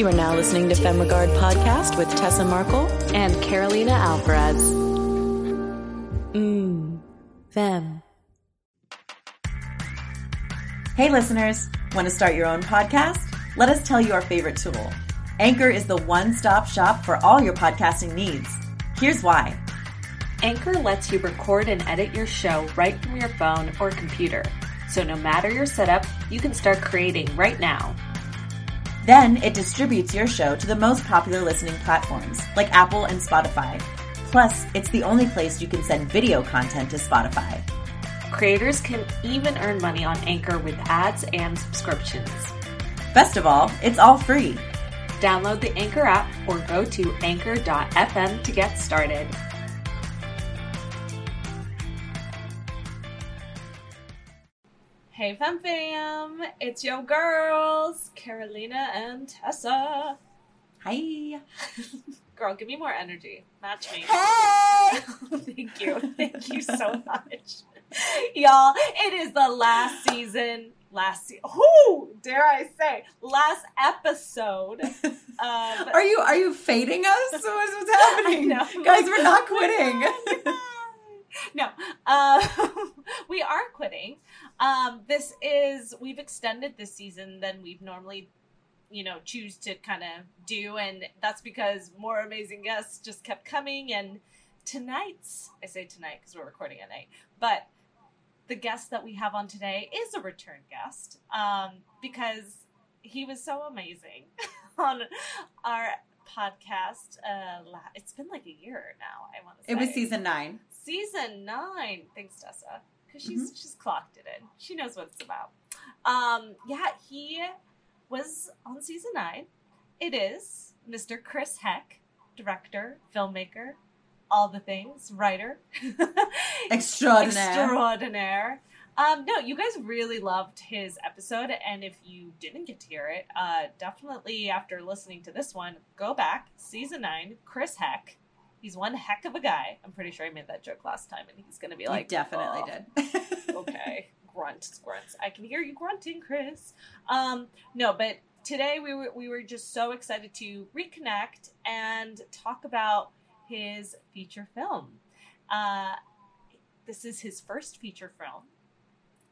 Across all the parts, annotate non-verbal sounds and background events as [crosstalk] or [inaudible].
You are now listening to FemRegard Podcast with Tessa Markle and Carolina Alvarez. Mmm, Fem. Hey, listeners, want to start your own podcast? Let us tell you our favorite tool. Anchor is the one stop shop for all your podcasting needs. Here's why Anchor lets you record and edit your show right from your phone or computer. So no matter your setup, you can start creating right now. Then it distributes your show to the most popular listening platforms like Apple and Spotify. Plus, it's the only place you can send video content to Spotify. Creators can even earn money on Anchor with ads and subscriptions. Best of all, it's all free. Download the Anchor app or go to anchor.fm to get started. Hey fam fam, it's your girls, Carolina and Tessa. Hi. [laughs] Girl, give me more energy. Match me. Hey! [laughs] Thank you. Thank you so [laughs] much. Y'all, it is the last season. Last se- who dare I say last episode. Um, Are you are you fading us? What's, what's happening? know. Guys, we're not quitting. no, uh, we are quitting. Um, this is we've extended this season than we've normally, you know, choose to kind of do, and that's because more amazing guests just kept coming. And tonight's, I say tonight because we're recording at night, but the guest that we have on today is a return guest um, because he was so amazing [laughs] on our podcast. Uh, it's been like a year now. I want to say It was season nine. season nine. Thanks, Tessa, because she's she's clocked it in. She knows what it's about. Um, yeah, he was on season nine. It is Mr. Chris Heck, director, filmmaker, all the things, writer, [laughs] Extraordinaire. extraordinaire. Um, no, you guys really loved his episode, and if you didn't get to hear it, uh, definitely after listening to this one, go back. Season nine, Chris Heck. He's one heck of a guy. I'm pretty sure I made that joke last time, and he's gonna be You like, definitely "Oh, did. [laughs] okay, grunts, grunts. I can hear you grunting, Chris. Um, no, but today we were we were just so excited to reconnect and talk about his feature film. Uh, this is his first feature film.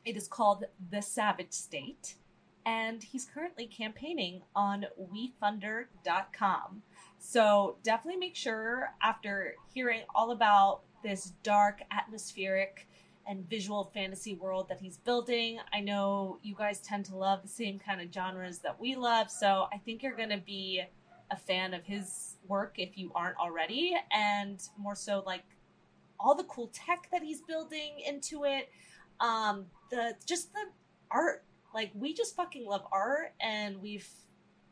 It is called The Savage State, and he's currently campaigning on WeFunder.com. So definitely make sure after hearing all about this dark, atmospheric, and visual fantasy world that he's building. I know you guys tend to love the same kind of genres that we love, so I think you're going to be a fan of his work if you aren't already, and more so like all the cool tech that he's building into it. Um, the just the art, like we just fucking love art, and we've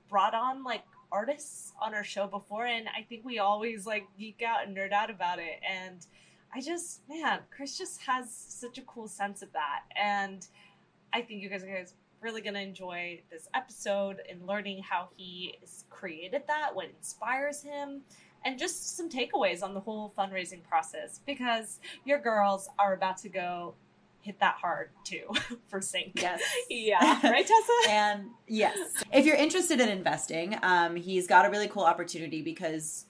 brought on like artists on our show before, and I think we always like geek out and nerd out about it, and I just, man, Chris just has such a cool sense of that. And I think you guys are guys really going to enjoy this episode and learning how he created that, what inspires him, and just some takeaways on the whole fundraising process because your girls are about to go hit that hard too [laughs] for sync. Yes. [laughs] Yeah. Right, Tessa? [laughs] and yes, if you're interested in investing, um, he's got a really cool opportunity because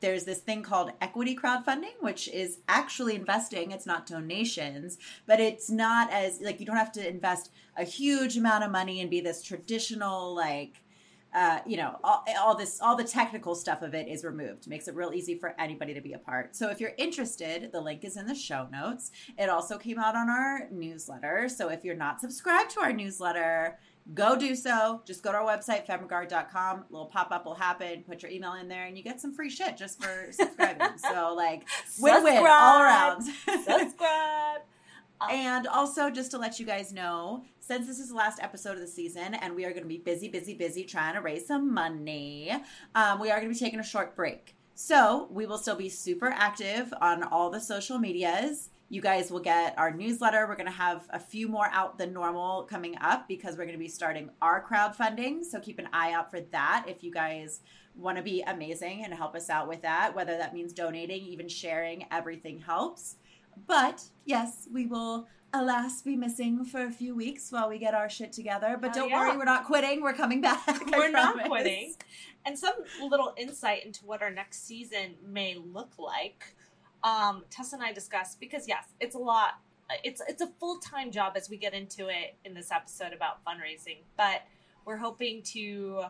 there's this thing called equity crowdfunding, which is actually investing. It's not donations, but it's not as like you don't have to invest a huge amount of money and be this traditional like. Uh, you know, all, all this, all the technical stuff of it is removed. Makes it real easy for anybody to be a part. So if you're interested, the link is in the show notes. It also came out on our newsletter. So if you're not subscribed to our newsletter, go do so. Just go to our website, femregard.com. A little pop up will happen. Put your email in there, and you get some free shit just for subscribing. [laughs] so, like, win win all around. [laughs] Subscribe. And also, just to let you guys know, since this is the last episode of the season, and we are going to be busy, busy, busy trying to raise some money, um, we are going to be taking a short break. So, we will still be super active on all the social medias. You guys will get our newsletter. We're going to have a few more out than normal coming up because we're going to be starting our crowdfunding. So keep an eye out for that if you guys want to be amazing and help us out with that, whether that means donating, even sharing, everything helps. But yes, we will alas be missing for a few weeks while we get our shit together. But Oh, don't yeah. worry, we're not quitting. We're coming back. We're not quitting. And some little insight into what our next season may look like. Um, Tessa and I discussed because yes, it's a lot. It's it's a full time job as we get into it in this episode about fundraising. But we're hoping to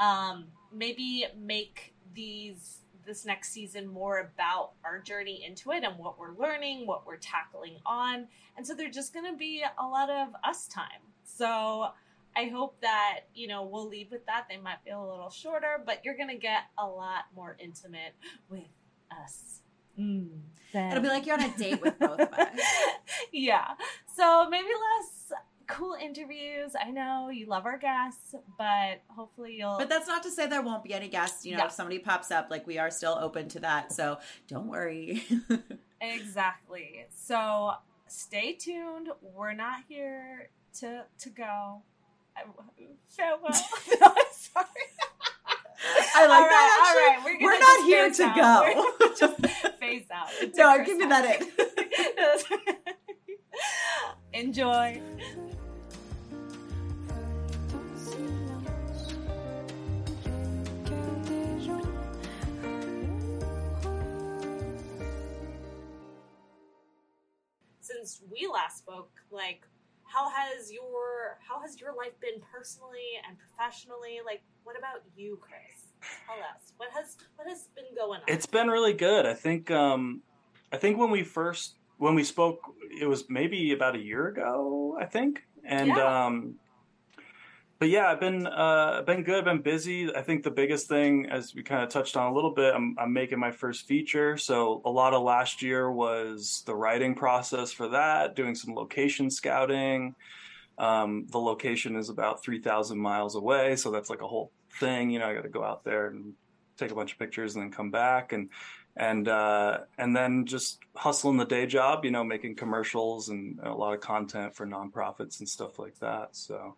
um, maybe make these this next season more about our journey into it and what we're learning, what we're tackling on. And so they're just going to be a lot of us time. So I hope that, you know, we'll leave with that. They might feel a little shorter, but you're going to get a lot more intimate with us. Mm, It'll be like you're on a date with both of us. [laughs] yeah. So maybe less cool interviews. I know you love our guests, but hopefully you'll. But that's not to say there won't be any guests. You know, Yeah. if somebody pops up, like we are still open to that. So don't worry. [laughs] Exactly. So stay tuned. We're not here to to go. I- Farewell. [laughs] [laughs] no, I'm sorry. I like All that, right, all right. We're gonna not here to out. go. We're just phase out. It No, I'm her giving that. No, that's- [laughs] Enjoy. Since we last spoke, like how has your how has your life been personally and professionally? Like what about you, Chris? Tell us. What has what has been going on? It's been really good. I think um I think when we first when we spoke it was maybe about a year ago, I think. And Yeah. um but yeah, I've been uh been good, I've been busy. I think the biggest thing as we kind of touched on a little bit, I'm I'm making my first feature. So a lot of last year was the writing process for that, doing some location scouting. Um, the location is about 3,000 miles away, so that's like a whole thing. You know, I got to go out there and take a bunch of pictures and then come back and and uh, and then just hustling the day job. You know, making commercials and a lot of content for nonprofits and stuff like that. So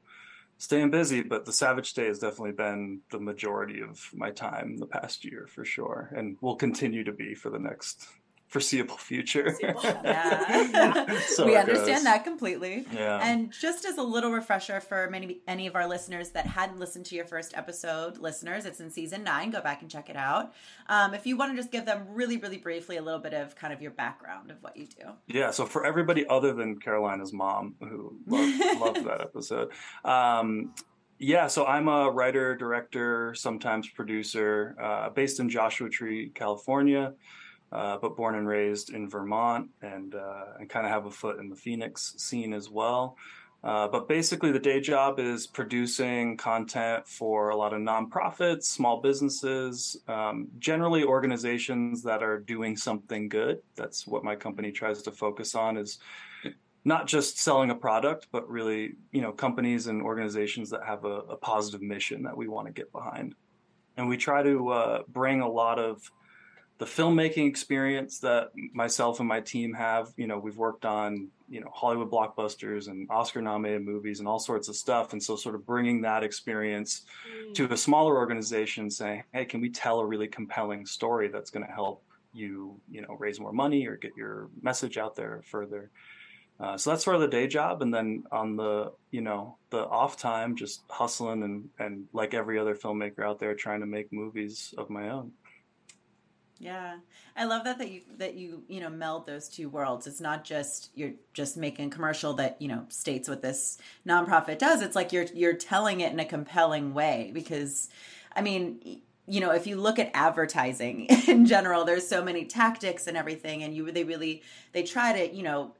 staying busy, but the Savage State has definitely been the majority of my time the past year for sure, and will continue to be for the next foreseeable future. [laughs] Yeah. So we understand goes. that completely. Yeah. And just as a little refresher for many any of our listeners that hadn't listened to your first episode, listeners, it's in season nine. Go back and check it out. Um, if you want to just give them really, really briefly a little bit of kind of your background of what you do. Yeah, so for everybody other than Carolina's mom, who loved, [laughs] loved that episode, um, yeah, so I'm a writer, director, sometimes producer, uh, based in Joshua Tree, California, uh, but born and raised in Vermont, and uh, and kind of have a foot in the Phoenix scene as well. Uh, but basically, the day job is producing content for a lot of nonprofits, small businesses, um, generally organizations that are doing something good. That's what my company tries to focus on is not just selling a product, but really, you know, companies and organizations that have a, a positive mission that we want to get behind. And we try to uh, bring a lot of the filmmaking experience that myself and my team have. You know, we've worked on, you know, Hollywood blockbusters and Oscar nominated movies and all sorts of stuff. And so, sort of bringing that experience Mm. to a smaller organization saying, hey, can we tell a really compelling story that's going to help you, you know, raise more money or get your message out there further? Uh, so that's sort of the day job, and then on the you know the off time, just hustling and and like every other filmmaker out there, trying to make movies of my own. Yeah, I love that that you that you you know meld those two worlds. It's not just you're just making a commercial that you know states what this nonprofit does. It's like you're you're telling it in a compelling way because, I mean, you know, if you look at advertising [laughs] in general, there's so many tactics and everything, and you they really they try to you know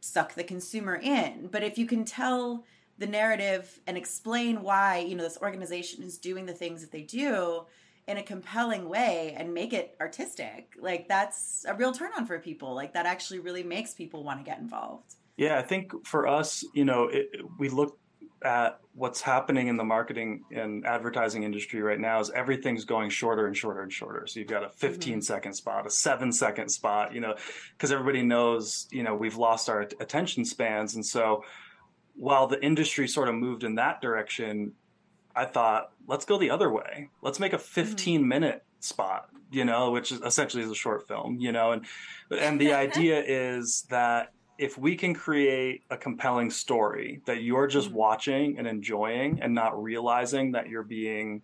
suck the consumer in. But if you can tell the narrative and explain why you know this organization is doing the things that they do in a compelling way and make it artistic like that's a real turn on for people like that actually really makes people want to get involved Yeah, I think for us, you know, it, we look at what's happening in the marketing and advertising industry right now is everything's going shorter and shorter and shorter. So you've got a 15 mm-hmm. second spot, a seven second spot, you know, because everybody knows, you know, we've lost our attention spans. And so while the industry sort of moved in that direction, I thought, let's go the other way. Let's make a 15 minute spot you know, which is essentially is a short film, you know, and and the [laughs] idea is that if we can create a compelling story that you're just Mm-hmm. watching and enjoying and not realizing that you're being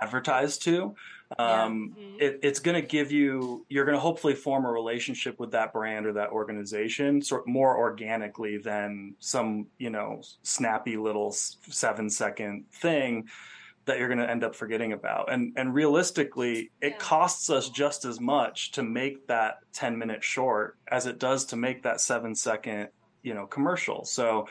advertised to, Yeah. um, Mhm. it, it's going to give you, you're going to hopefully form a relationship with that brand or that organization sort more organically than some, you know, snappy little seven second thing that you're going to end up forgetting about. And and realistically, it Yeah. costs us just as much to make that 10 minute short as it does to make that 7 second, you know, commercial. So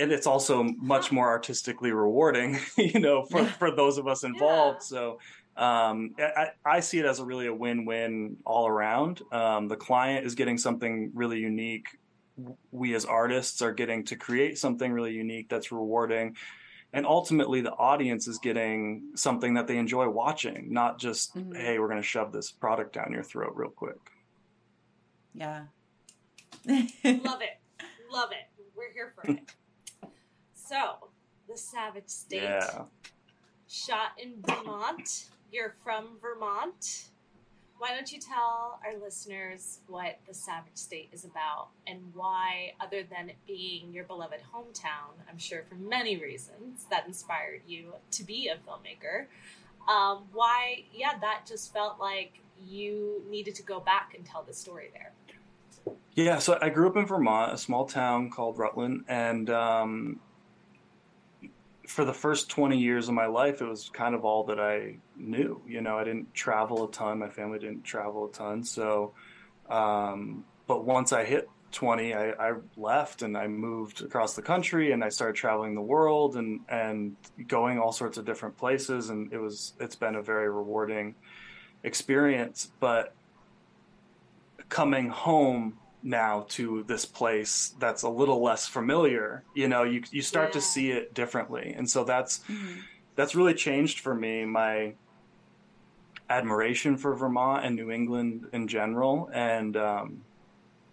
and it's also [laughs] much more artistically rewarding, [laughs] you know, for for those of us involved. Yeah. So um, I, I see it as a really a win-win all around. Um, the client is getting something really unique. We as artists are getting to create something really unique that's rewarding and ultimately the audience is getting something that they enjoy watching not just Mhm. hey we're going to shove this product down your throat real quick Yeah. Love it. Love it. We're here for it. So, the Savage State. yeah Shot in Vermont. You're from Vermont. Why don't you tell our listeners what the Savage State is about and why, other than it being your beloved hometown, I'm sure for many reasons that inspired you to be a filmmaker, um, why, yeah, that just felt like you needed to go back and tell the story there. yeah so i grew up in vermont a small town called rutland and um, for the first 20 years of my life it was kind of all that i knew you know i didn't travel a ton my family didn't travel a ton so um, but once i hit 20 I, I left and i moved across the country and i started traveling the world and and going all sorts of different places and it was it's been a very rewarding experience but coming home now to this place that's a little less familiar you know you you start to see it differently. And so that's Mhm. that's really changed for me my admiration for Vermont and New England in general. And um,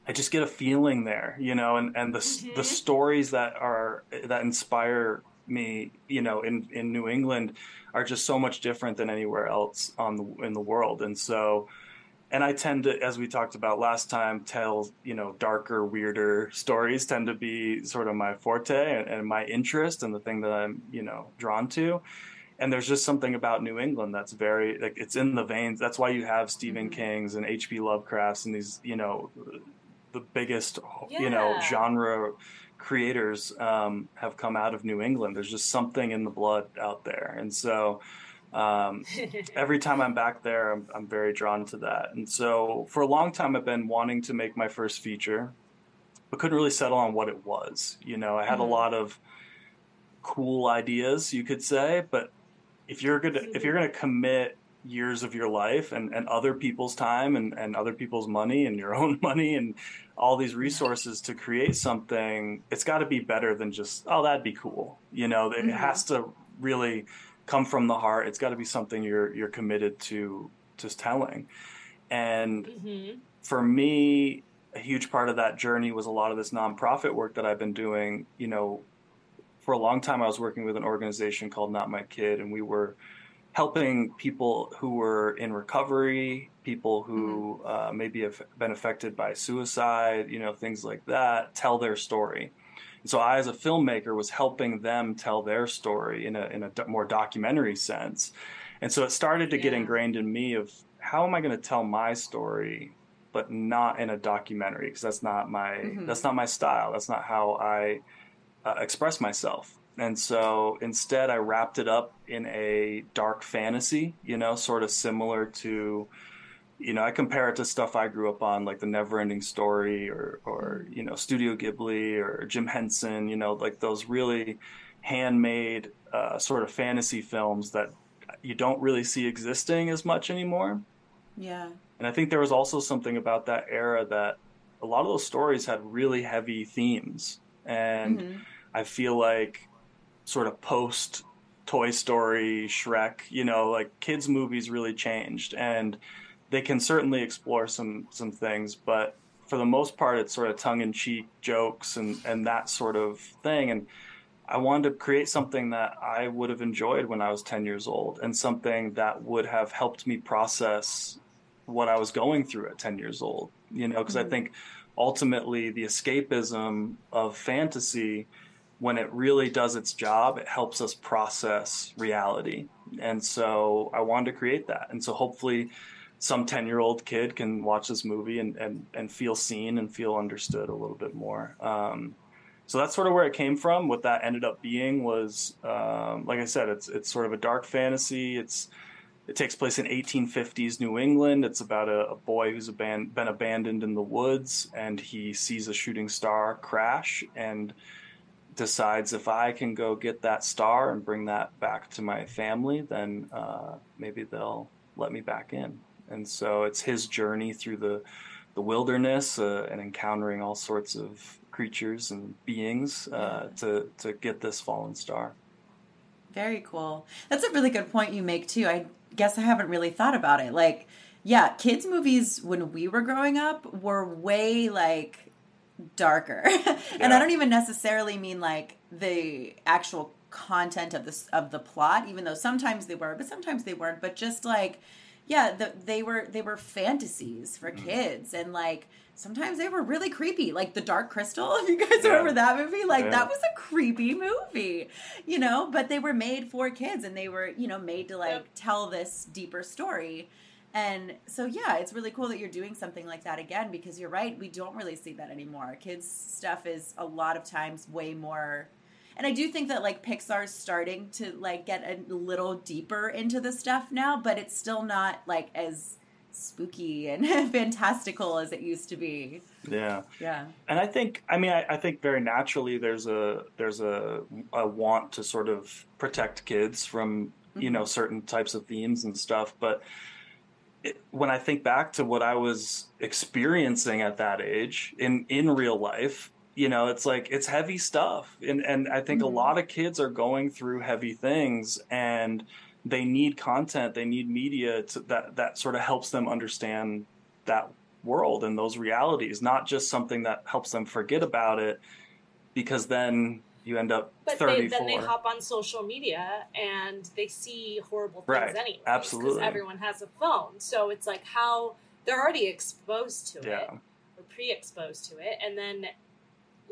I just get a feeling there you know and and the s the stories that are that inspire me you know in in New England are just so much different than anywhere else on the in the world. And so and I tend to, as we talked about last time, tell you know darker, weirder stories tend to be sort of my forte and, and my interest and the thing that I'm you know drawn to. And there's just something about New England that's very like it's in the veins. That's why you have Stephen Mhm. King's and H.P. Lovecraft's and these you know the biggest you know genre creators um, have come out of New England. There's just something in the blood out there, and so. Um, every time I'm back there, I'm, I'm very drawn to that. And so for a long time, I've been wanting to make my first feature, but couldn't really settle on what it was. You know, I had Mhm. a lot of cool ideas, you could say, but if you're gonna if you're gonna commit years of your life and, and other people's time and, and other people's money and your [laughs] own money and all these resources to create something, it's got to be better than just oh that'd be cool. You know, it Mhm. has to really come from the heart. It's got to be something you're you're committed to just telling. And hmm for me, a huge part of that journey was a lot of this nonprofit work that I've been doing. You know, for a long time, I was working with an organization called Not My Kid, and we were helping people who were in recovery, people who uh, maybe have been affected by suicide, you know, things like that, tell their story. And so I, as a filmmaker, was helping them tell their story in a in a do- more documentary sense. And so it started to get ingrained in me of how am I going to tell my story, but not in a documentary because that's not my Mhm. that's not my style. That's not how I uh, express myself. And so instead, I wrapped it up in a dark fantasy, you know, sort of similar to, you know, I compare it to stuff I grew up on, like the Neverending Story or, or you know, Studio Ghibli or Jim Henson, you know, like those really handmade uh, sort of fantasy films that you don't really see existing as much anymore. Yeah. And I think there was also something about that era that a lot of those stories had really heavy themes. And Mhm. I feel like sort of post Toy Story, Shrek, you know, like kids movies really changed and they can certainly explore some some things, but for the most part it's sort of tongue in cheek jokes and and that sort of thing and I wanted to create something that I would have enjoyed when I was 10 years old and something that would have helped me process what I was going through at 10 years old. You know, because mm-hmm. I think ultimately the escapism of fantasy, when it really does its job, it helps us process reality. And so I wanted to create that. And so hopefully, some 10 year old kid can watch this movie and, and, and feel seen and feel understood a little bit more. Um, so that's sort of where it came from. What that ended up being was, um, like I said, it's it's sort of a dark fantasy. It's it takes place in 1850s New England. It's about a, a boy who's aban- been abandoned in the woods, and he sees a shooting star crash and decides if I can go get that star and bring that back to my family, then uh, maybe they'll let me back in. And so it's his journey through the the wilderness uh, and encountering all sorts of creatures and beings uh, to to get this fallen star. Very cool. That's a really good point you make too. I guess I haven't really thought about it. Like, yeah, kids movies when we were growing up were way like darker, [laughs] and. I don't even necessarily mean like the actual content of this of the plot, even though sometimes they were, but sometimes they weren't. But just like yeah, the, they were they were fantasies for mm. kids, and like sometimes they were really creepy. Like the Dark Crystal, [laughs] if you guys yeah. remember that movie, like yeah. that was a creepy movie, you know. But they were made for kids, and they were you know made to like yep. tell this deeper story. And so, yeah, it's really cool that you're doing something like that again because you're right. We don't really see that anymore. Kids' stuff is a lot of times way more and I do think that like Pixar's starting to like get a little deeper into the stuff now, but it's still not like as spooky and [laughs] fantastical as it used to be. Yeah, yeah. And I think, I mean, I, I, think very naturally there's a there's a, a want to sort of protect kids from mm-hmm. you know certain types of themes and stuff, but. It, when I think back to what I was experiencing at that age in in real life, you know it's like it's heavy stuff and and i think mm-hmm. a lot of kids are going through heavy things and they need content they need media to, that that sort of helps them understand that world and those realities not just something that helps them forget about it because then you end up but 34. They, then they hop on social media and they see horrible things right. anyway absolutely everyone has a phone so it's like how they're already exposed to yeah. it or pre-exposed to it and then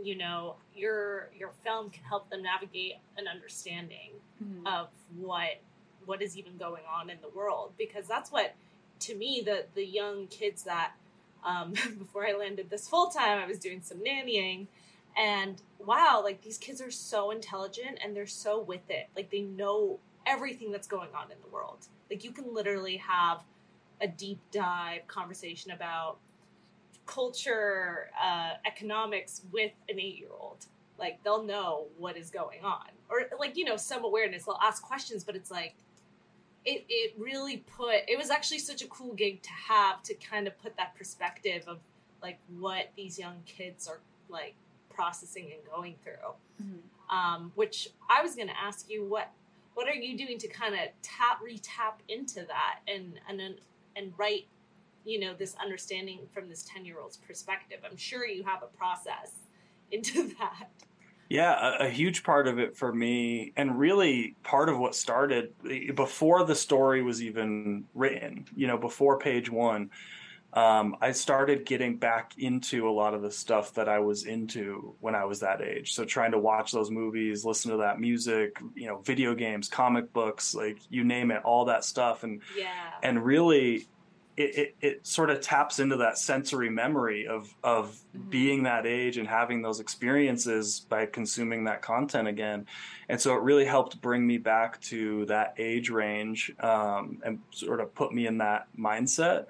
you know your your film can help them navigate an understanding mm-hmm. of what what is even going on in the world because that's what to me the the young kids that um, [laughs] before I landed this full time I was doing some nannying and wow like these kids are so intelligent and they're so with it like they know everything that's going on in the world like you can literally have a deep dive conversation about culture, uh, economics with an eight year old. Like they'll know what is going on, or like you know some awareness. They'll ask questions, but it's like it it really put. It was actually such a cool gig to have to kind of put that perspective of like what these young kids are like processing and going through. Mm-hmm. Um, which I was going to ask you what what are you doing to kind of tap retap into that and and and write you know this understanding from this 10 year old's perspective i'm sure you have a process [laughs] into that yeah a, a, huge part of it for me and really part of what started before the story was even written you know before page one um, I started getting back into a lot of the stuff that I was into when I was that age. So trying to watch those movies, listen to that music, you know, video games, comic books, like you name it, all that stuff, and yeah. and really it, it, it, sort of taps into that sensory memory of of mm-hmm. being that age and having those experiences by consuming that content again, and so it really helped bring me back to that age range um, and sort of put me in that mindset.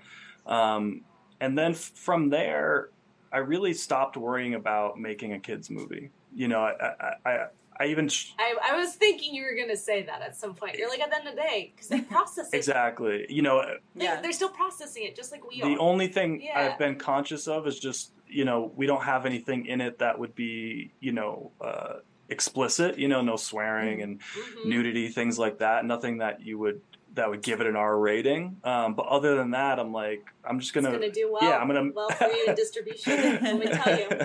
Um, and then f- from there, I really stopped worrying about making a kids movie. You know, I, I, I even. Sh- I, I, was thinking you were going to say that at some point. You're like, at the end of the day, because they process it. exactly. You know, they, yeah. they're still processing it just like we the are. The only thing yeah. I've been conscious of is just, you know, we don't have anything in it that would be, you know, uh, explicit, you know, no swearing and mm-hmm. nudity, things like that. Nothing that you would that would give it an R rating. Um, but other than that, I'm like, I'm just gonna, gonna do well. yeah, I'm gonna well for you in distribution. let me tell you.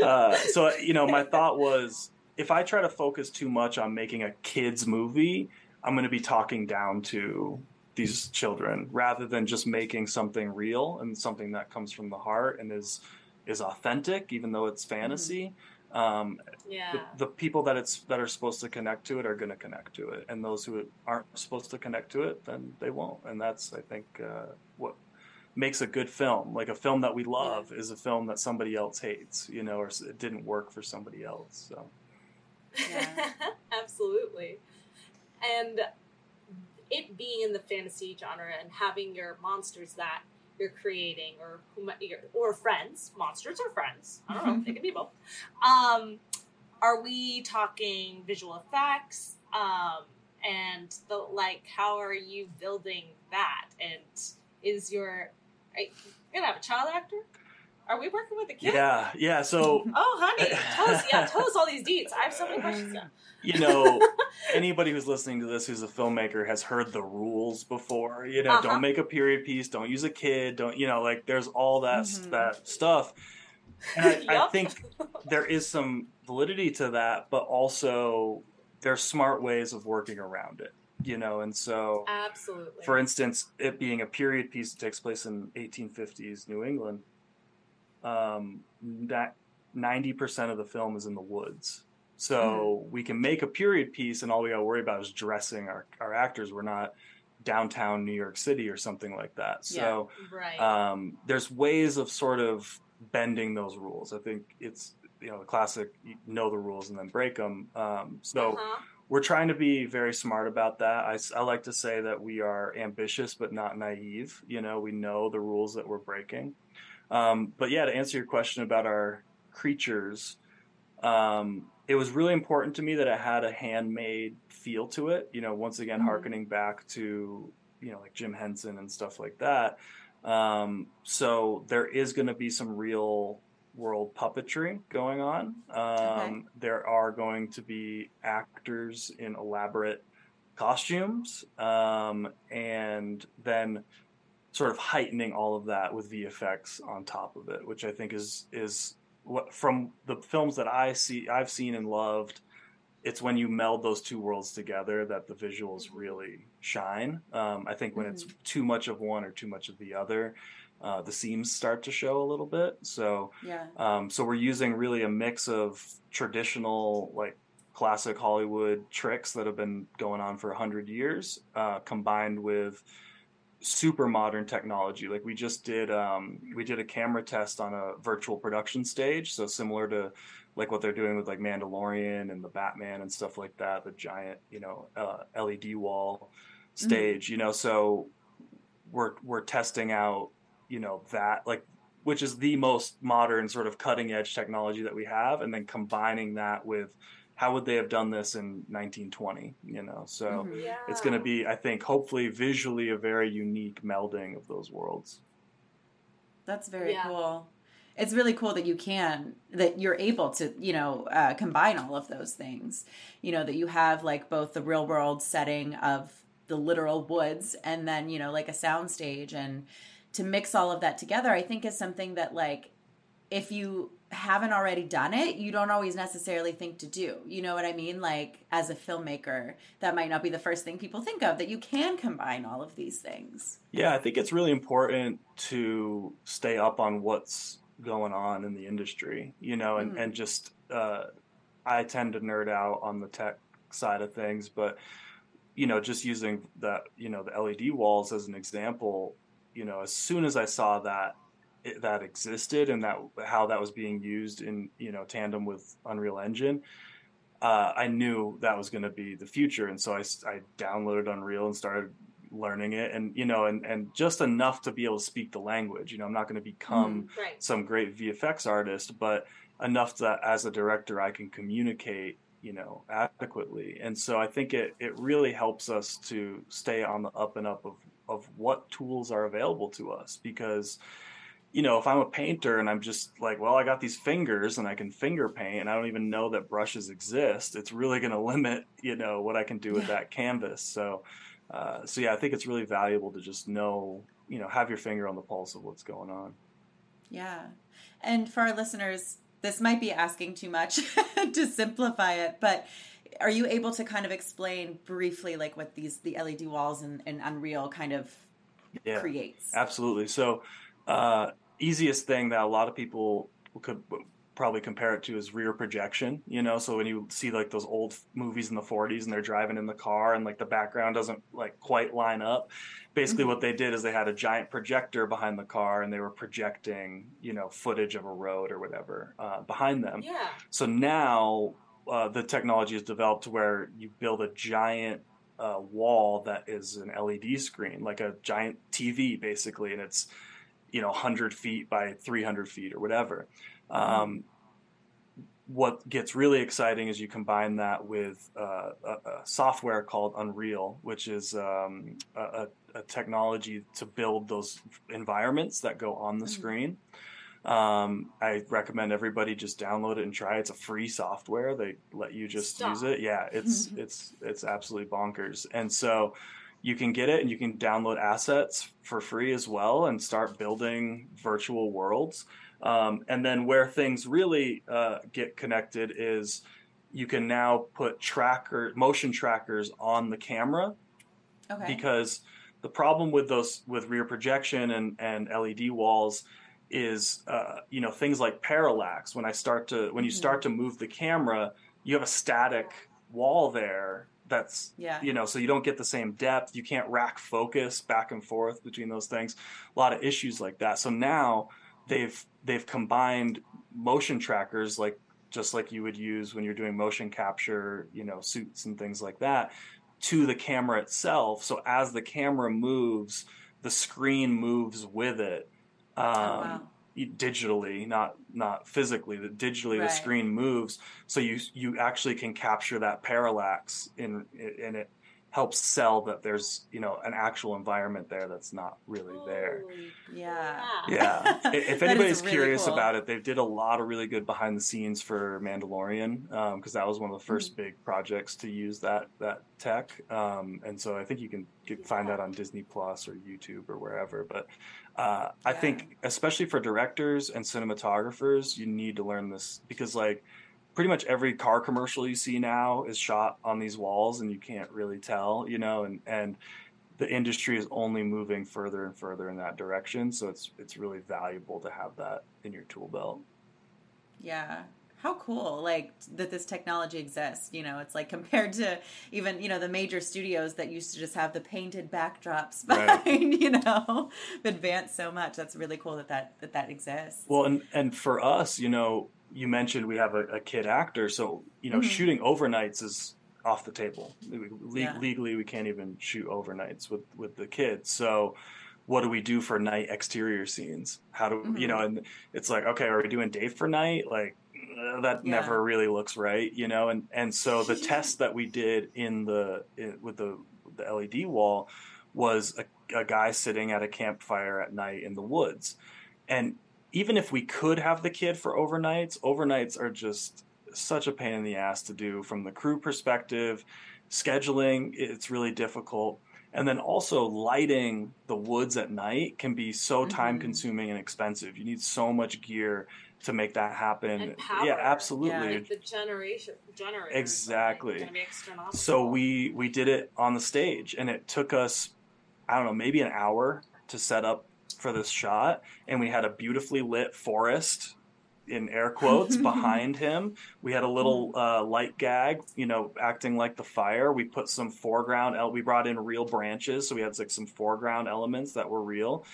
[laughs] [laughs] uh, so you know, my thought was, if I try to focus too much on making a kids movie, I'm to be talking down to these children rather than just making something real and something that comes from the heart and is is authentic, even though it's fantasy. Um, yeah. the, the people that it's that are supposed to connect to it are going to connect to it, and those who aren't supposed to connect to it, then they won't. And that's, I think, uh, what makes a good film. Like a film that we love is a film that somebody else hates, you know, or it didn't work for somebody else. So Yeah. [laughs] Absolutely. And it being in the fantasy genre and having your monsters that you're creating or or friends, monsters or friends, I don't know, they can be both. Um, are we talking visual effects? Um, and the like, how are you building that? And is your are you gonna have a child actor? Are we working with a kid? yeah, yeah. So [laughs] Oh, honey, tell us. Yeah, tell us all these deets. I have so many [laughs] questions. Now. you know, [laughs] anybody who's listening to this who's a filmmaker has heard the rules before. You know, Uh-huh. don't make a period piece, don't use a kid, don't you know, like there's all that Mhm. that stuff. And I, I think there is some validity to that, but also there's smart ways of working around it. You know, and so Absolutely. for instance, it being a period piece that takes place in 1850s New England, um, that 90% of the film is in the woods. So we can make a period piece, and all we got to worry about is dressing our, our actors. We're not downtown New York City or something like that. So right. um, there's ways of sort of bending those rules. I think it's you know the classic you know the rules and then break them. Um, so uh-huh. we're trying to be very smart about that. I, I like to say that we are ambitious but not naive. You know, we know the rules that we're breaking. Um, but yeah, to answer your question about our creatures, um, it was really important to me that it had a handmade feel to it. You know, once again, Mhm. harkening back to you know like Jim Henson and stuff like that. Um, so there is going to be some real world puppetry going on. Um, Okay. There are going to be actors in elaborate costumes, um, and then sort of heightening all of that with VFX on top of it, which I think is is what from the films that I see I've seen and loved. It's when you meld those two worlds together that the visuals really shine. Um, I think when it's too much of one or too much of the other, uh, the seams start to show a little bit. So Yeah. um, so we're using really a mix of traditional, like classic Hollywood tricks that have been going on for a hundred years, uh, combined with super modern technology. Like we just did, um, we did a camera test on a virtual production stage, so similar to like what they're doing with like Mandalorian and the Batman and stuff like that. The giant, you know, uh, LED wall stage. You know, so we're we're testing out, you know, that like which is the most modern sort of cutting edge technology that we have and then combining that with how would they have done this in 1920 you know so Mhm. yeah. it's going to be i think hopefully visually a very unique melding of those worlds That's very Yeah. cool. It's really cool that you can that you're able to you know uh, combine all of those things. You know that you have like both the real world setting of the literal woods and then you know like a sound stage and to mix all of that together. I think is something that like if you haven't already done it, you don't always necessarily think to do. You know what I mean? Like as a filmmaker, that might not be the first thing people think of that you can combine all of these things. yeah i think it's really important to stay up on what's going on in the industry you know and, Mhm. and just uh, i tend to nerd out on the tech side of things but you know just using that you know the led walls as an example you know as soon as i saw that that existed and that how that was being used in you know tandem with unreal engine uh, i knew that was going to be the future and so I, I downloaded unreal and started learning it and you know and, and just enough to be able to speak the language you know i'm not going to become right. some great VFX artist, but enough that as a director I can communicate, you know, adequately. And so I think it it really helps us to stay on the up and up of of what tools are available to us because you know, if I'm a painter and I'm just like, well, I got these fingers and I can finger paint and I don't even know that brushes exist, it's really going [laughs] to limit, you know, what I can do with that canvas. So, uh, so yeah, I think it's really valuable to just know, you know, have your finger on the pulse of what's going on. Yeah. And for our listeners, this might be asking too much [laughs] to simplify it, but are you able to kind of explain briefly like what these the LED walls and, and Unreal kind of Yeah. creates? Absolutely. So, uh, easiest thing that a lot of people could probably compare it to is rear projection. You know, so when you see like those old movies in the 40s and they're driving in the car and like the background doesn't like quite line up. Basically, what they did is they had a giant projector behind the car and they were projecting, you know, footage of a road or whatever uh, behind them. Yeah. So now uh, the technology is developed to where you build a giant uh, wall that is an LED screen, like a giant TV, basically, and it's you know 100 feet by 300 feet or whatever. Um, what gets really exciting is you combine that with uh, a, a software called Unreal, which is um, a, a, technology to build those environments that go on the screen. Um, I recommend everybody just download it and try. it. It's a free software. They let you just Stop. use it. Yeah, it's [laughs] it's it's absolutely bonkers. And so you can get it and you can download assets for free as well and start building virtual worlds. Um, and then where things really uh, get connected is you can now put tracker motion trackers on the camera Okay. because the problem with those with rear projection and and LED walls is uh, you know things like parallax when I start to when you Mhm. start to move the camera you have a static wall there that's Yeah. you know so you don't get the same depth. You can't rack focus back and forth between those things. A lot of issues like that. So now they've they've combined motion trackers like just like you would use when you're doing motion capture you know suits and things like that to the camera itself. So as the camera moves the screen moves with it. Um, Oh, wow. Digitally not not physically the digitally Right. the screen moves so you you actually can capture that parallax in and it helps sell that there's you know an actual environment there that's not really there Yeah. yeah [laughs] if anybody's really curious cool. about it they did a lot of really good behind the scenes for mandalorian because that was one of the 1st Mm-hmm. big projects to use that that tech um, and so i think you can get, find that on disney plus or youtube or wherever but uh, i think especially for directors and cinematographers you need to learn this because like pretty much every car commercial you see now is shot on these walls and you can't really tell you know and and the industry is only moving further and further in that direction. So it's it's really valuable to have that in your tool belt. Yeah. How cool, like that this technology exists. You know, it's like compared to even, you know, the major studios that used to just have the painted backdrops Right. [laughs] you know, advanced so much. That's really cool that that, that, that exists. well and and for us you know you mentioned we have a, a kid actor so you know Mhm. shooting overnights is off the table Le- Yeah. legally we can't even shoot overnights with with the kids so what do we do for night exterior scenes how do Mhm. you know and it's like okay are we doing day for night like uh, that Yeah. never really looks right you know? And and so the [laughs] test that we did in the in, with the the led wall was a, a guy sitting at a campfire at night in the woods. And even if we could have the kid for overnights overnights are just such a pain in the ass to do from the crew perspective. Scheduling it's really difficult. And then also lighting the woods at night can be so Mhm. time consuming and expensive. You need so much gear to make that happen. Yeah absolutely. Like the generation generator. Exactly. Be so we we did it on the stage and it took us i don't know maybe an hour to set up for this shot and we had a beautifully lit forest in air quotes [laughs] behind him. We had a little uh, light gag you know acting like the fire. We put some foreground el- we brought in real branches so we had like some foreground elements that were real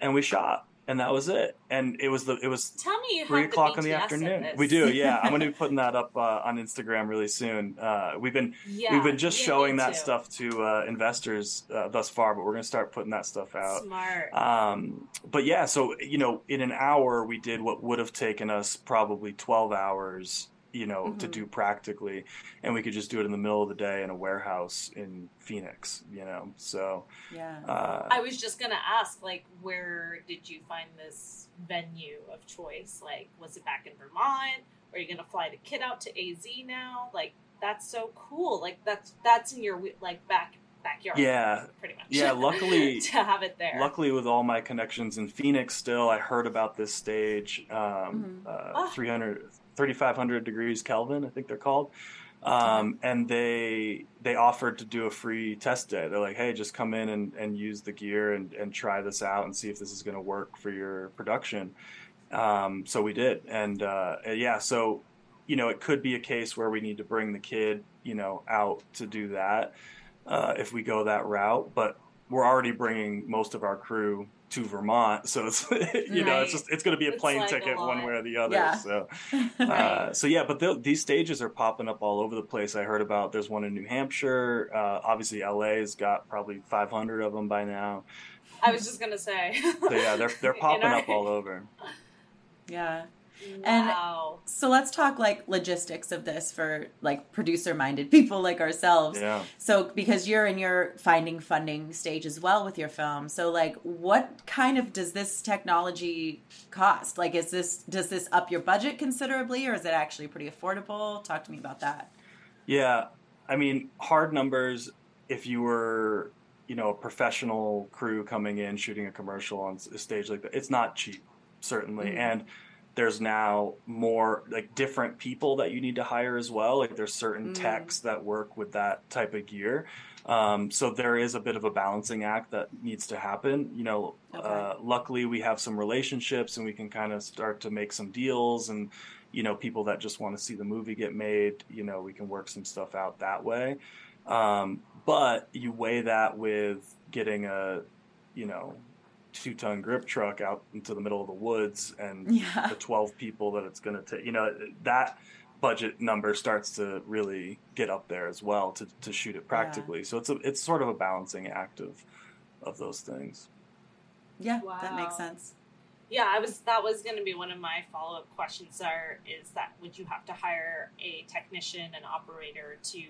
and we shot and that was it and it was the it was Tell me you three o'clock in the in afternoon. We do, [laughs] yeah. I'm going to be putting that up uh, on Instagram really soon. Uh, we've been Yeah, we've been just you showing that to. stuff to uh, investors uh, thus far, but we're going to start putting that stuff out. Smart. Um, but yeah, so you know, in an hour we did what would have taken us probably 12 hours you know, to Mhm. do practically, and we could just do it in the middle of the day in a warehouse in Phoenix, you know. So, Yeah. uh, I was just gonna ask, like, where did you find this venue of choice? Like, was it back in Vermont? Are you gonna fly the kid out to AZ now? Like, that's so cool. Like, that's that's in your like back backyard. Yeah. pretty much. Yeah, luckily- [laughs] to have it there. luckily, with all my connections in Phoenix, still, I heard about this stage, um, Mhm. uh, Ah. 300, 3,500 degrees Kelvin, I think they're called. Um, and they they offered to do a free test day. They're like, hey, just come in and, and use the gear and, and try this out and see if this is going to work for your production. Um, so we did, and uh, yeah, so you know, it could be a case where we need to bring the kid, you know, out to do that uh, if we go that route. But we're already bringing most of our crew to Vermont, so it's [laughs] you know, it's just it's going to be a plane like a ticket one way or the other. Yeah. So [laughs] uh, so yeah, but these stages are popping up all over the place. I heard about there's one in New Hampshire. Uh, obviously, LA's got probably 500 of them by now. I was just gonna say. So yeah, they're they're [laughs] popping our- up all over. yeah. And- Wow. So let's talk like logistics of this for like producer minded [laughs] people like ourselves. Yeah. So because you're in your finding funding stage as well with your film. So like what kind of does this technology cost? Like is this does this up your budget considerably or is it actually pretty affordable? Talk to me about that. Yeah, I mean, hard numbers. If you were, you know, a professional crew coming in shooting a commercial on a stage like that, it's not cheap, certainly. Mhm. And there's now more like different people that you need to hire as well. Like there's certain Mm. techs that work with that type of gear. Um, so there is a bit of a balancing act that needs to happen. You know, Okay. uh, luckily we have some relationships and we can kind of start to make some deals and you know people that just want to see the movie get made you know we can work some stuff out that way um, but you weigh that with getting a you know two ton grip truck out into the middle of the woods and [laughs] Yeah. the 12 people that it's going to take you know that budget number starts to really get up there as well to, to shoot it practically so it's a it's sort of a balancing act of of those things Yeah, that makes sense. Yeah, I was. That was going to be one of my follow up questions. Are is that would you have to hire a technician, an operator to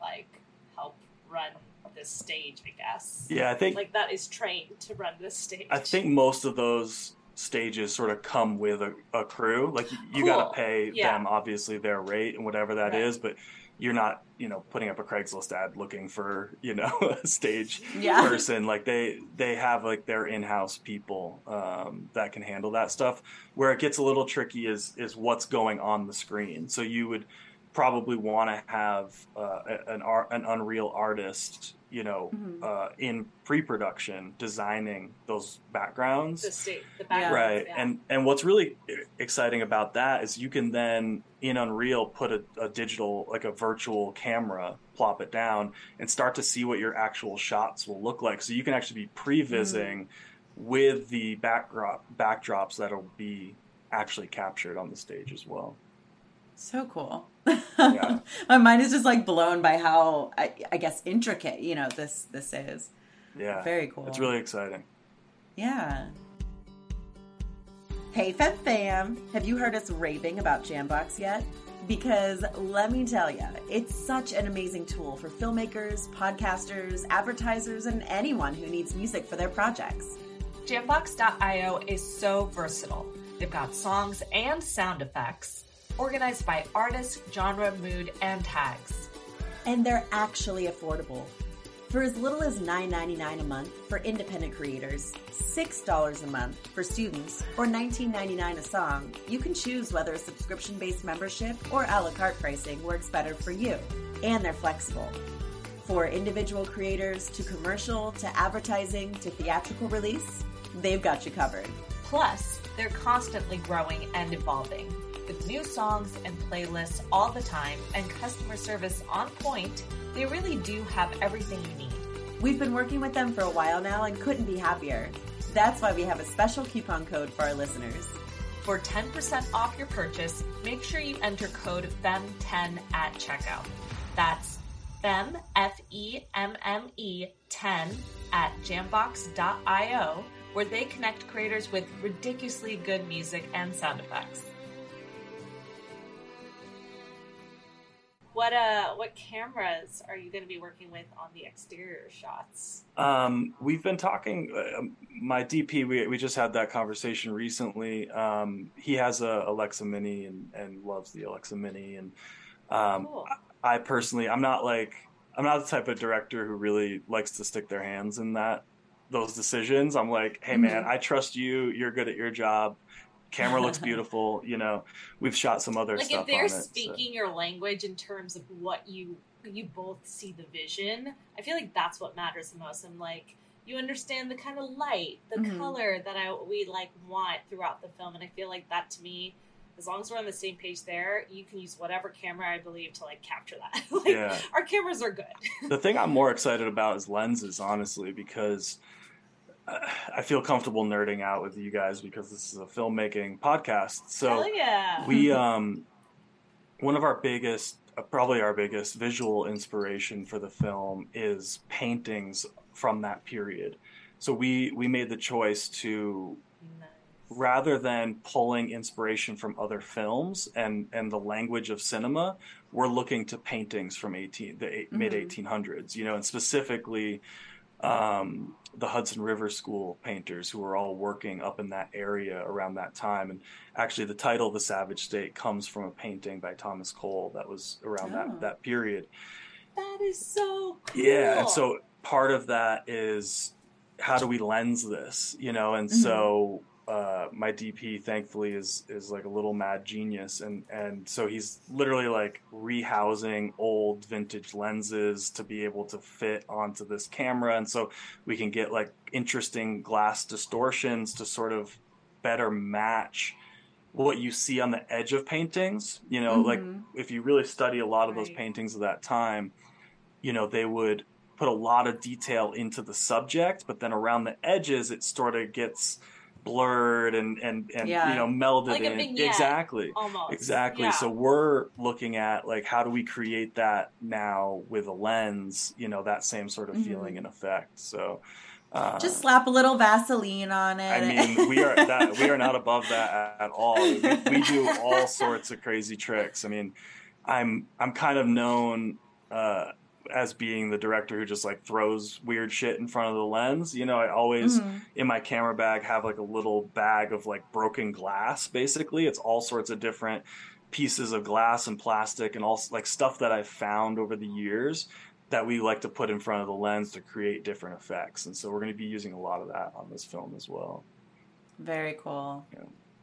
like help run this stage? I guess. yeah i think Like that is trained to run this stage. I think most of those stages sort of come with a, a crew. Like you, you got to pay Yeah. them obviously their rate and whatever that is, Right. but you're not, you know, putting up a Craigslist ad looking for, you know, [laughs] a stage Yeah. person. Like they they have like their in-house people um, that can handle that stuff. Where it gets a little tricky is is what's going on the screen. So you would probably want to have uh, an art, an Unreal artist, you know, Mhm. uh, in pre-production designing those backgrounds. the state, the Yeah. background. Right, and and what's really exciting about that is you can then in Unreal put a, a digital like a virtual camera, plop it down, and start to see what your actual shots will look like. So you can actually be prevising with the backdrop backdrops that'll be actually captured on the stage as well. So cool. Yeah. [laughs] My mind is just like blown by how I, I guess intricate, you know, this this is. Yeah, Very cool. it's really exciting. Yeah. Hey, Fem Fam! Have you heard us raving about Jambox yet? Because let me tell you, it's such an amazing tool for filmmakers, podcasters, advertisers, and anyone who needs music for their projects. Jambox.io is so versatile. They've got songs and sound effects organized by artist, genre, mood, and tags. And they're actually affordable. For as little as $9.99 a month for independent creators, $6 a month for students, or $19.99 a song, you can choose whether a subscription based membership or a la carte pricing works better for you. And they're flexible. For individual creators to commercial to advertising to theatrical release, they've got you covered. Plus, they're constantly growing and evolving. With new songs and playlists all the time and customer service on point, they really do have everything you need. We've been working with them for a while now and couldn't be happier. That's why we have a special coupon code for our listeners. For 10% off your purchase, make sure you enter code FEMME10 at checkout. That's FEMME, F-E-M-M-E 10 at jambox.io, where they connect creators with ridiculously good music and sound effects. What uh, what cameras are you going to be working with on the exterior shots? Um, we've been talking. Uh, my DP, we we just had that conversation recently. Um, he has a Alexa Mini and and loves the Alexa Mini, and um, Cool. I personally, I'm not like I'm not the type of director who really likes to stick their hands in that those decisions. I'm like, hey man, I trust you. You're good at your job. Camera looks [laughs] beautiful. You know, we've shot some other like stuff if they're on it. so- speaking your language in terms of what you you both see the vision i feel like that's what matters the most. I'm like you understand the kind of light the Mhm. color that i we like want throughout the film and i feel like that to me as long as we're on the same page there you can use whatever camera i believe to like capture that [laughs] like Yeah. our cameras are good the thing I'm [laughs] more excited about is lenses, honestly, because I feel comfortable nerding out with you guys because this is a filmmaking podcast. So yeah! we, um, one of our biggest, uh, probably our biggest visual inspiration for the film is paintings from that period. So we we made the choice to Nice. rather than pulling inspiration from other films and and the language of cinema we're looking to paintings from 18 the eight, mid 1800s you know and specifically um, the Hudson River School painters who were all working up in that area around that time and actually the title The Savage State comes from a painting by Thomas Cole that was around Oh. that that period that is so cool yeah, and so part of that is how do we lens this, you know? And so uh, my DP, thankfully, is is like a little mad genius, and and so he's literally like rehousing old vintage lenses to be able to fit onto this camera, and so we can get like interesting glass distortions to sort of better match what you see on the edge of paintings. You know, like Mhm. if you really study a lot of those paintings of that time, you know, they would put a lot of detail into the subject, but then around the edges, it sort of gets blurred and and and Yeah. you know melded Like in vignette. exactly. almost Exactly. Yeah. So we're looking at like how do we create that now with a lens, you know, that same sort of Mhm. feeling and effect. So uh, Just slap a little Vaseline on it. I mean, we are that we are not above [laughs] that at all. We, we do all sorts of crazy tricks. I mean, I'm I'm kind of known uh, as being the director who just like throws weird shit in front of the lens. You know, I always Mhm. in my camera bag have like a little bag of like broken glass. Basically, it's all sorts of different pieces of glass and plastic and all like stuff that I've found over the years that we like to put in front of the lens to create different effects. And so we're going to be using a lot of that on this film as well. Very cool.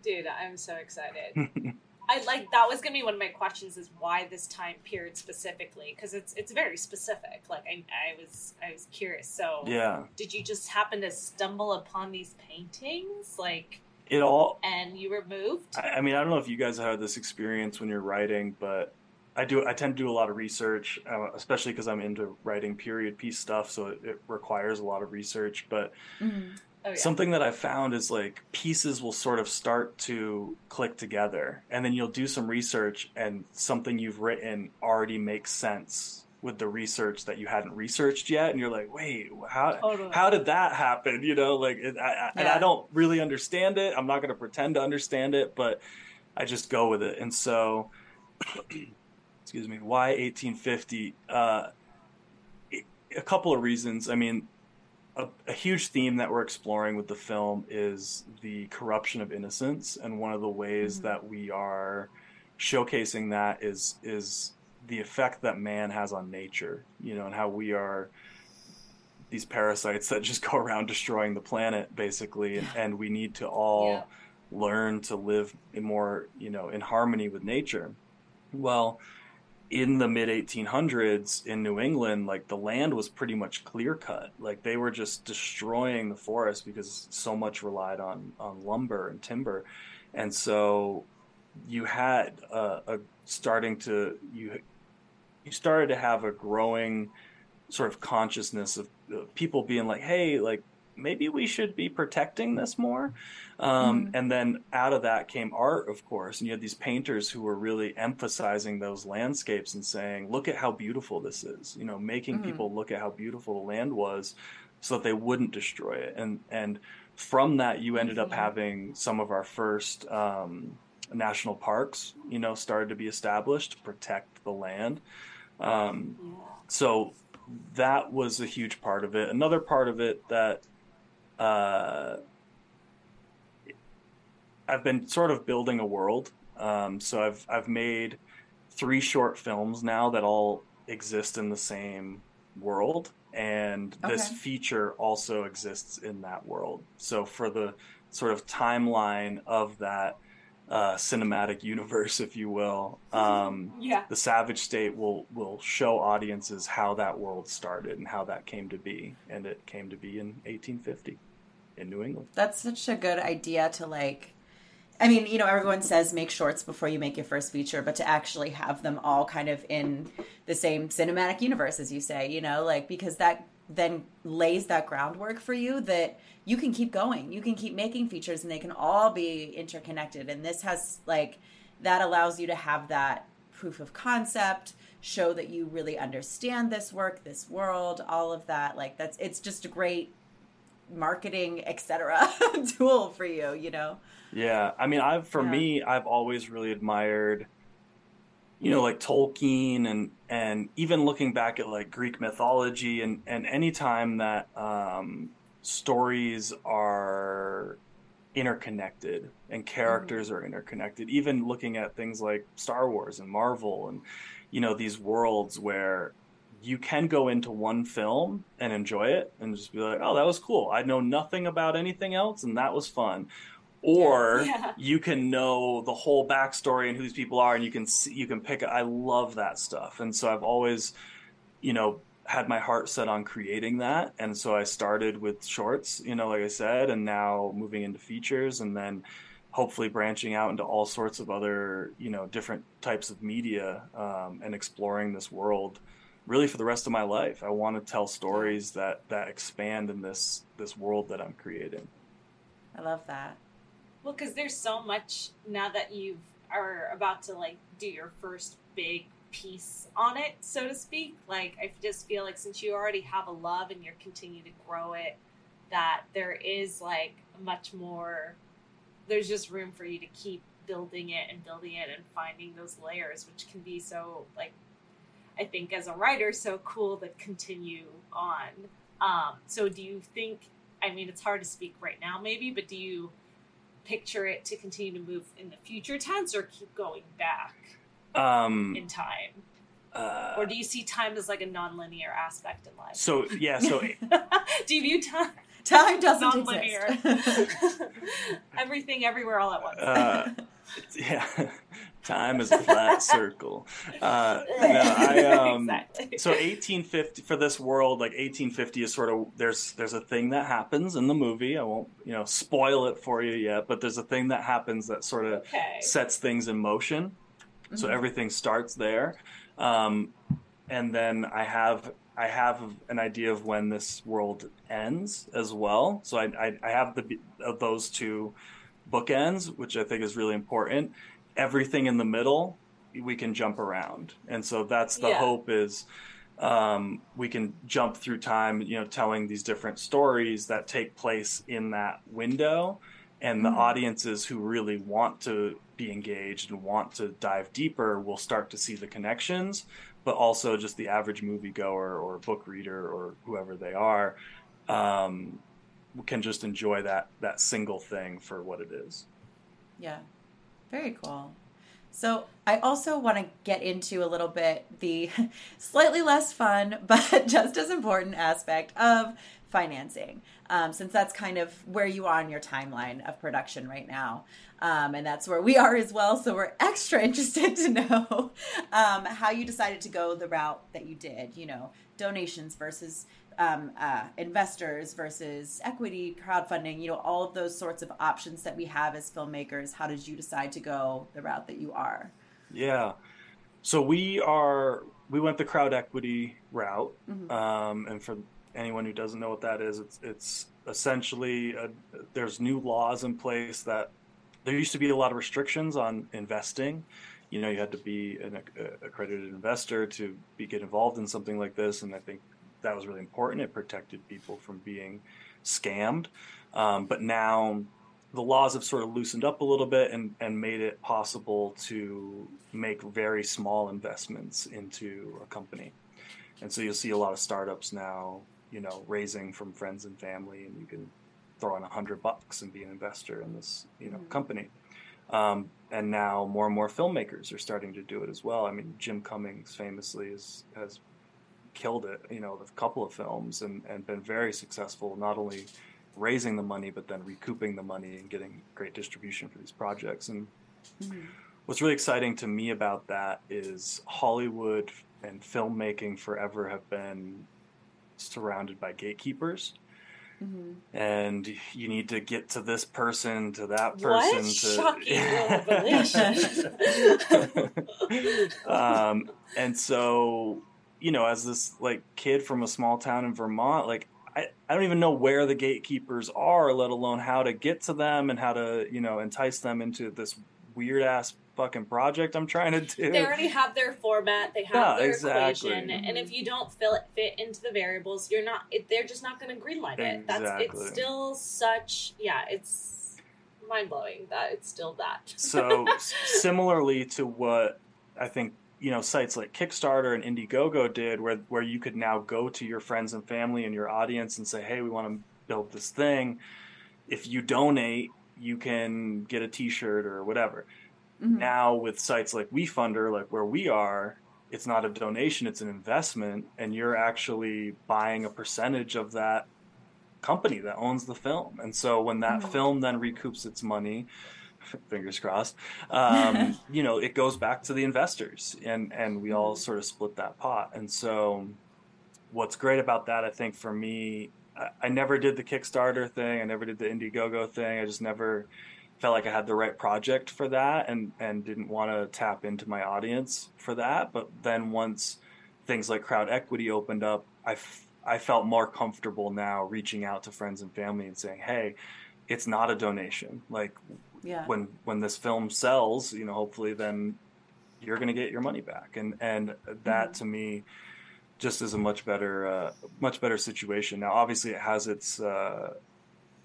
dude i'm so excited [laughs] I like that was gonna be one of my questions is why this time period specifically because it's it's very specific. Like I, I was I was curious. So yeah. did you just happen to stumble upon these paintings like It all and you were moved? I I mean, I don't know if you guys have had this experience when you're writing, but I do. I tend to do a lot of research, uh, especially because I'm into writing period piece stuff, so it, it requires a lot of research. But Mhm. Oh yeah. something that I've found is like pieces will sort of start to click together, and then you'll do some research, and something you've written already makes sense with the research that you hadn't researched yet, and you're like, wait, how Totally. how did that happen? You know, like it, I, I, and I don't really understand it. I'm not going to pretend to understand it, but I just go with it. And so, [clears throat] excuse me, why 1850? Uh, a couple of reasons. I mean, a, a huge theme that we're exploring with the film is the corruption of innocence, and one of the ways Mhm. that we are showcasing that is is the effect that man has on nature. You know, and how we are these parasites that just [laughs] go around destroying the planet basically and, and we need to all Yeah. learn to live in more you know in harmony with nature well in the mid 1800s in new england like the land was pretty much clear cut. Like they were just destroying the forest because so much relied on on lumber and timber. And so you had a, a starting to you you started to have a growing sort of consciousness of uh, people being like, hey, like maybe we should be protecting this more. Um, Mhm. And then out of that came art, of course. And you had these painters who were really emphasizing those landscapes and saying, look at how beautiful this is, you know, making Mhm. people look at how beautiful the land was so that they wouldn't destroy it. And, and from that, you ended up Mhm. having some of our first um, national parks, you know, started to be established to protect the land. Um, so that was a huge part of it. Another part of it that uh, I've been sort of building a world. Um, so I've I've made three short films now that all exist in the same world, and this feature also exists in that world. So for the sort of timeline of that uh, cinematic universe, if you will, um, Yeah. the Savage State will will show audiences how that world started and how that came to be, and it came to be in 1850 in New England. That's such a good idea to like. I mean, you know, everyone says make shorts before you make your first feature, but to actually have them all kind of in the same cinematic universe, as you say, you know, like because that then lays that groundwork for you that you can keep going. You can keep making features and they can all be interconnected. And this has like that allows you to have that proof of concept, show that you really understand this work, this world, all of that. Like that's it's just a great marketing, etc. [laughs] tool for you, you know. Yeah, I mean, I've for Yeah. me, I've always really admired, you know, like Tolkien and and even looking back at like Greek mythology and and any time that um, stories are interconnected and characters are interconnected. Even looking at things like Star Wars and Marvel and you know these worlds where you can go into one film and enjoy it and just be like, oh, that was cool. I know nothing about anything else, and that was fun. Or Yeah. [laughs] you can know the whole backstory and who these people are, and you can see, you can pick. I love that stuff, and so I've always, you know, had my heart set on creating that, and so I started with shorts, you know, like I said, and now moving into features, and then hopefully branching out into all sorts of other, you know, different types of media um, and exploring this world really for the rest of my life. I want to tell stories that that expand in this this world that I'm creating. I love that. Well, because there's so much now that you are about to like do your first big piece on it, so to speak. Like I just feel like since you already have a love and you're continuing to grow it, that there is like much more. There's just room for you to keep building it and building it and finding those layers, which can be so like I think as a writer so cool to continue on. Um, so do you think? I mean, it's hard to speak right now, maybe, but do you picture it to continue to move in the future tense or keep going back Um, in time? uh, Or do you see time as like a non-linear aspect in life? so yeah, so [laughs] do you view time Time doesn't non-linear? exist. [laughs] Everything, everywhere, all at once. uh, [laughs] yeah, time is a flat [laughs] circle. Uh, [laughs] no, I um, exactly. so 1850 for this world like 1850 is sort of there's there's a thing that happens in the movie i won't you know spoil it for you yet but there's a thing that happens that sort of okay. sets things in motion so everything starts there um, and then i have i have an idea of when this world ends as well so i i, I have the of those two bookends which i think is really important everything in the middle we can jump around and so that's the Yeah. hope is um, we can jump through time you know telling these different stories that take place in that window and the Mhm. audiences who really want to be engaged and want to dive deeper will start to see the connections but also just the average moviegoer or book reader or whoever they are um, can just enjoy that that single thing for what it is Yeah. Very cool. So I also want to get into a little bit the [laughs] slightly less fun, [laughs] but just as important aspect of financing, um, since that's kind of where you are on your timeline of production right now. Um, and that's where we are as well. So we're extra [laughs] interested to know um, how you decided to go the route that you did, you know, donations versus um, uh, investors versus equity crowdfunding you know all of those sorts of options that we have as filmmakers how did you decide to go the route that you are Yeah. So we are we went the crowd equity route, Mhm. um, and for anyone who doesn't know what that is, it's it's essentially a, there's new laws in place that there used to be a lot of restrictions on investing. You know, you had to be an accredited investor to be get involved in something like this, and I think that was really important. It protected people from being scammed. Um, but now the laws have sort of loosened up a little bit and, and made it possible to make very small investments into a company. And so you'll see a lot of startups now, you know, raising from friends and family, and you can throw in a hundred bucks and be an investor in this, you know, Mhm. company. Um, and now more and more filmmakers are starting to do it as well. I mean, Jim Cummings famously is, has killed it, you know, with a couple of films and, and been very successful, not only raising the money, but then recouping the money and getting great distribution for these projects. And Mhm. what's really exciting to me about that is Hollywood and filmmaking forever have been surrounded by gatekeepers. Mhm. And you need to get to this person, to that What? person. To... Shocking [laughs] revelation. [laughs] um, and so, you know, as this like kid from a small town in Vermont, like I, I don't even know where the gatekeepers are, let alone how to get to them and how to, you know, entice them into this weird ass fucking project I'm trying to do. they already have their format. They have Yeah, their exactly. equation, and if you don't fill it fit into the variables, you're not. It, they're just not going to greenlight it. That's it's still such. Yeah, it's mind blowing that it's still that. so [laughs] similarly to what I think you know sites like Kickstarter and Indiegogo did, where where you could now go to your friends and family and your audience and say, "Hey, we want to build this thing. If you donate, you can get a T-shirt or whatever." Mhm. Now with sites like WeFunder, like where we are, it's not a donation; it's an investment, and you're actually buying a percentage of that company that owns the film. And so when that Mhm. film then recoups its money, [laughs] fingers crossed, um, [laughs] you know, it goes back to the investors, and and we all sort of split that pot. And so, what's great about that, I think, for me, I, I never did the Kickstarter thing, I never did the Indiegogo thing. I just never felt like I had the right project for that, and and didn't want to tap into my audience for that. But then once things like crowd equity opened up, I f- I felt more comfortable now reaching out to friends and family and saying, hey. It's not a donation. Like Yeah. when when this film sells, you know, hopefully then you're going to get your money back, and and that Mhm. to me just is a much better uh, much better situation. Now, obviously, it has its uh,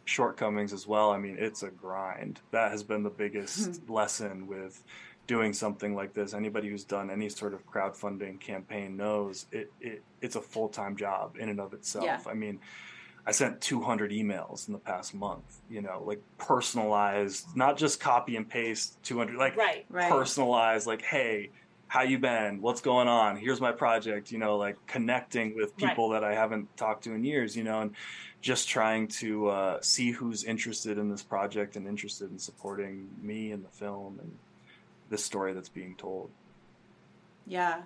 shortcomings as well. I mean, it's a grind. That has been the biggest lesson with doing something like this. Anybody who's done any sort of crowdfunding campaign knows it, it it's a full time job in and of itself. Yeah. I mean. I sent 200 emails in the past month, you know, like personalized, not just copy and paste 200, like right. Right. personalized, like, hey, how you been? What's going on? Here's my project, you know, like connecting with people that I haven't talked to in years, you know, and just trying to uh, see who's interested in this project and interested in supporting me and the film and this story that's being told. Yeah.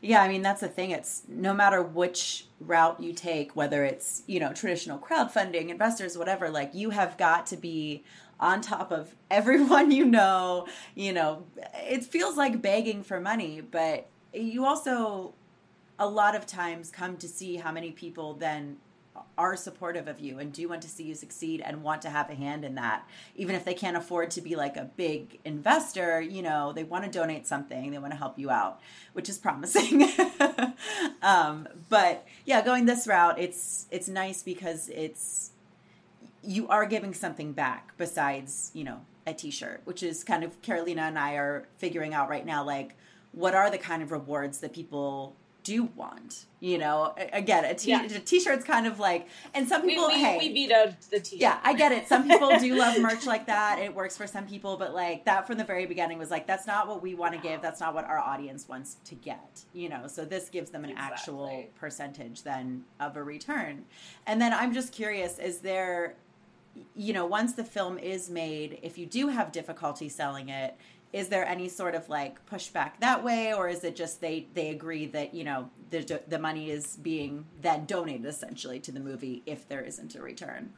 Yeah, I mean that's the thing. It's no matter which route you take, whether it's, you know, traditional crowdfunding, investors, whatever, like you have got to be on top of [laughs] everyone you know, you know, it feels like begging for money, but you also a lot of times come to see how many people then are supportive of you and do want to see you succeed and want to have a hand in that. Even if they can't afford to be like a big investor you know they want to donate something they want to help you out which is promising. [laughs] Um, but yeah going this route it's it's nice because it's you are giving something back besides you know a t-shirt which is kind of carolina and i are figuring out right now like what are the kind of rewards that people do want you know again a t- Yeah. a t-shirt's kind of like and some We, people we, hey we vetoed the t-shirt. yeah, I get it. Some people do love [laughs] merch like that. It works for some people, but like that from the very beginning was like that's not what we want to give. That's not what our audience wants to get. You know, so this gives them an actual percentage then of a return. And then I'm just curious, is there you know, once the film is made, if you do have difficulty selling it, is there any sort of like pushback that way or is it just they they agree that you know the the money is being then donated essentially to the movie if there isn't a return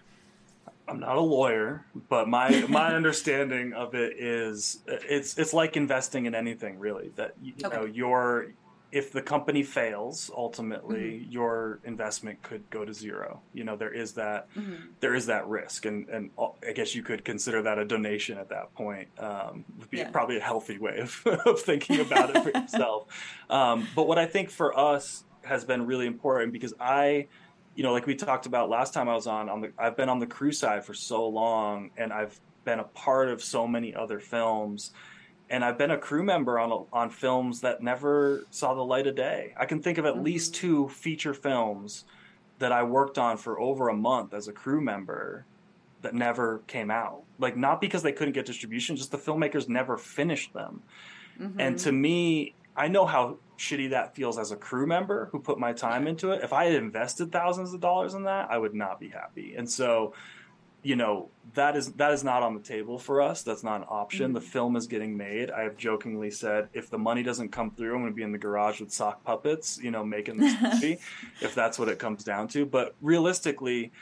I'm not a lawyer, but my my [laughs] understanding of it is it's it's like investing in anything really. That you Okay. know your if the company fails, ultimately Mm-hmm. your investment could go to zero. You know there is that Mhm. there is that risk, and and I guess you could consider that a donation at that point. Um, would be Yeah. probably a healthy way of, [laughs] of thinking about it for yourself. [laughs] Um, but what I think for us has been really important because I you know, like we talked about last time I was on, on the, I've been on the crew side for so long, and I've been a part of so many other films and I've been a crew member on on films that never saw the light of day. I can think of at mm-hmm. least two feature films that I worked on for over a month as a crew member that never came out. Like not because they couldn't get distribution, just the filmmakers never finished them. Mm-hmm. And to me, I know how shitty that feels as a crew member who put my time into it. If I had invested thousands of dollars in that, I would not be happy. And so you know that is that is not on the table for us. That's not an option. Mm-hmm. The film is getting made. I have jokingly said if the money doesn't come through, I'm going to be in the garage with sock puppets, you know, making this [laughs] movie, if that's what it comes down to. But realistically,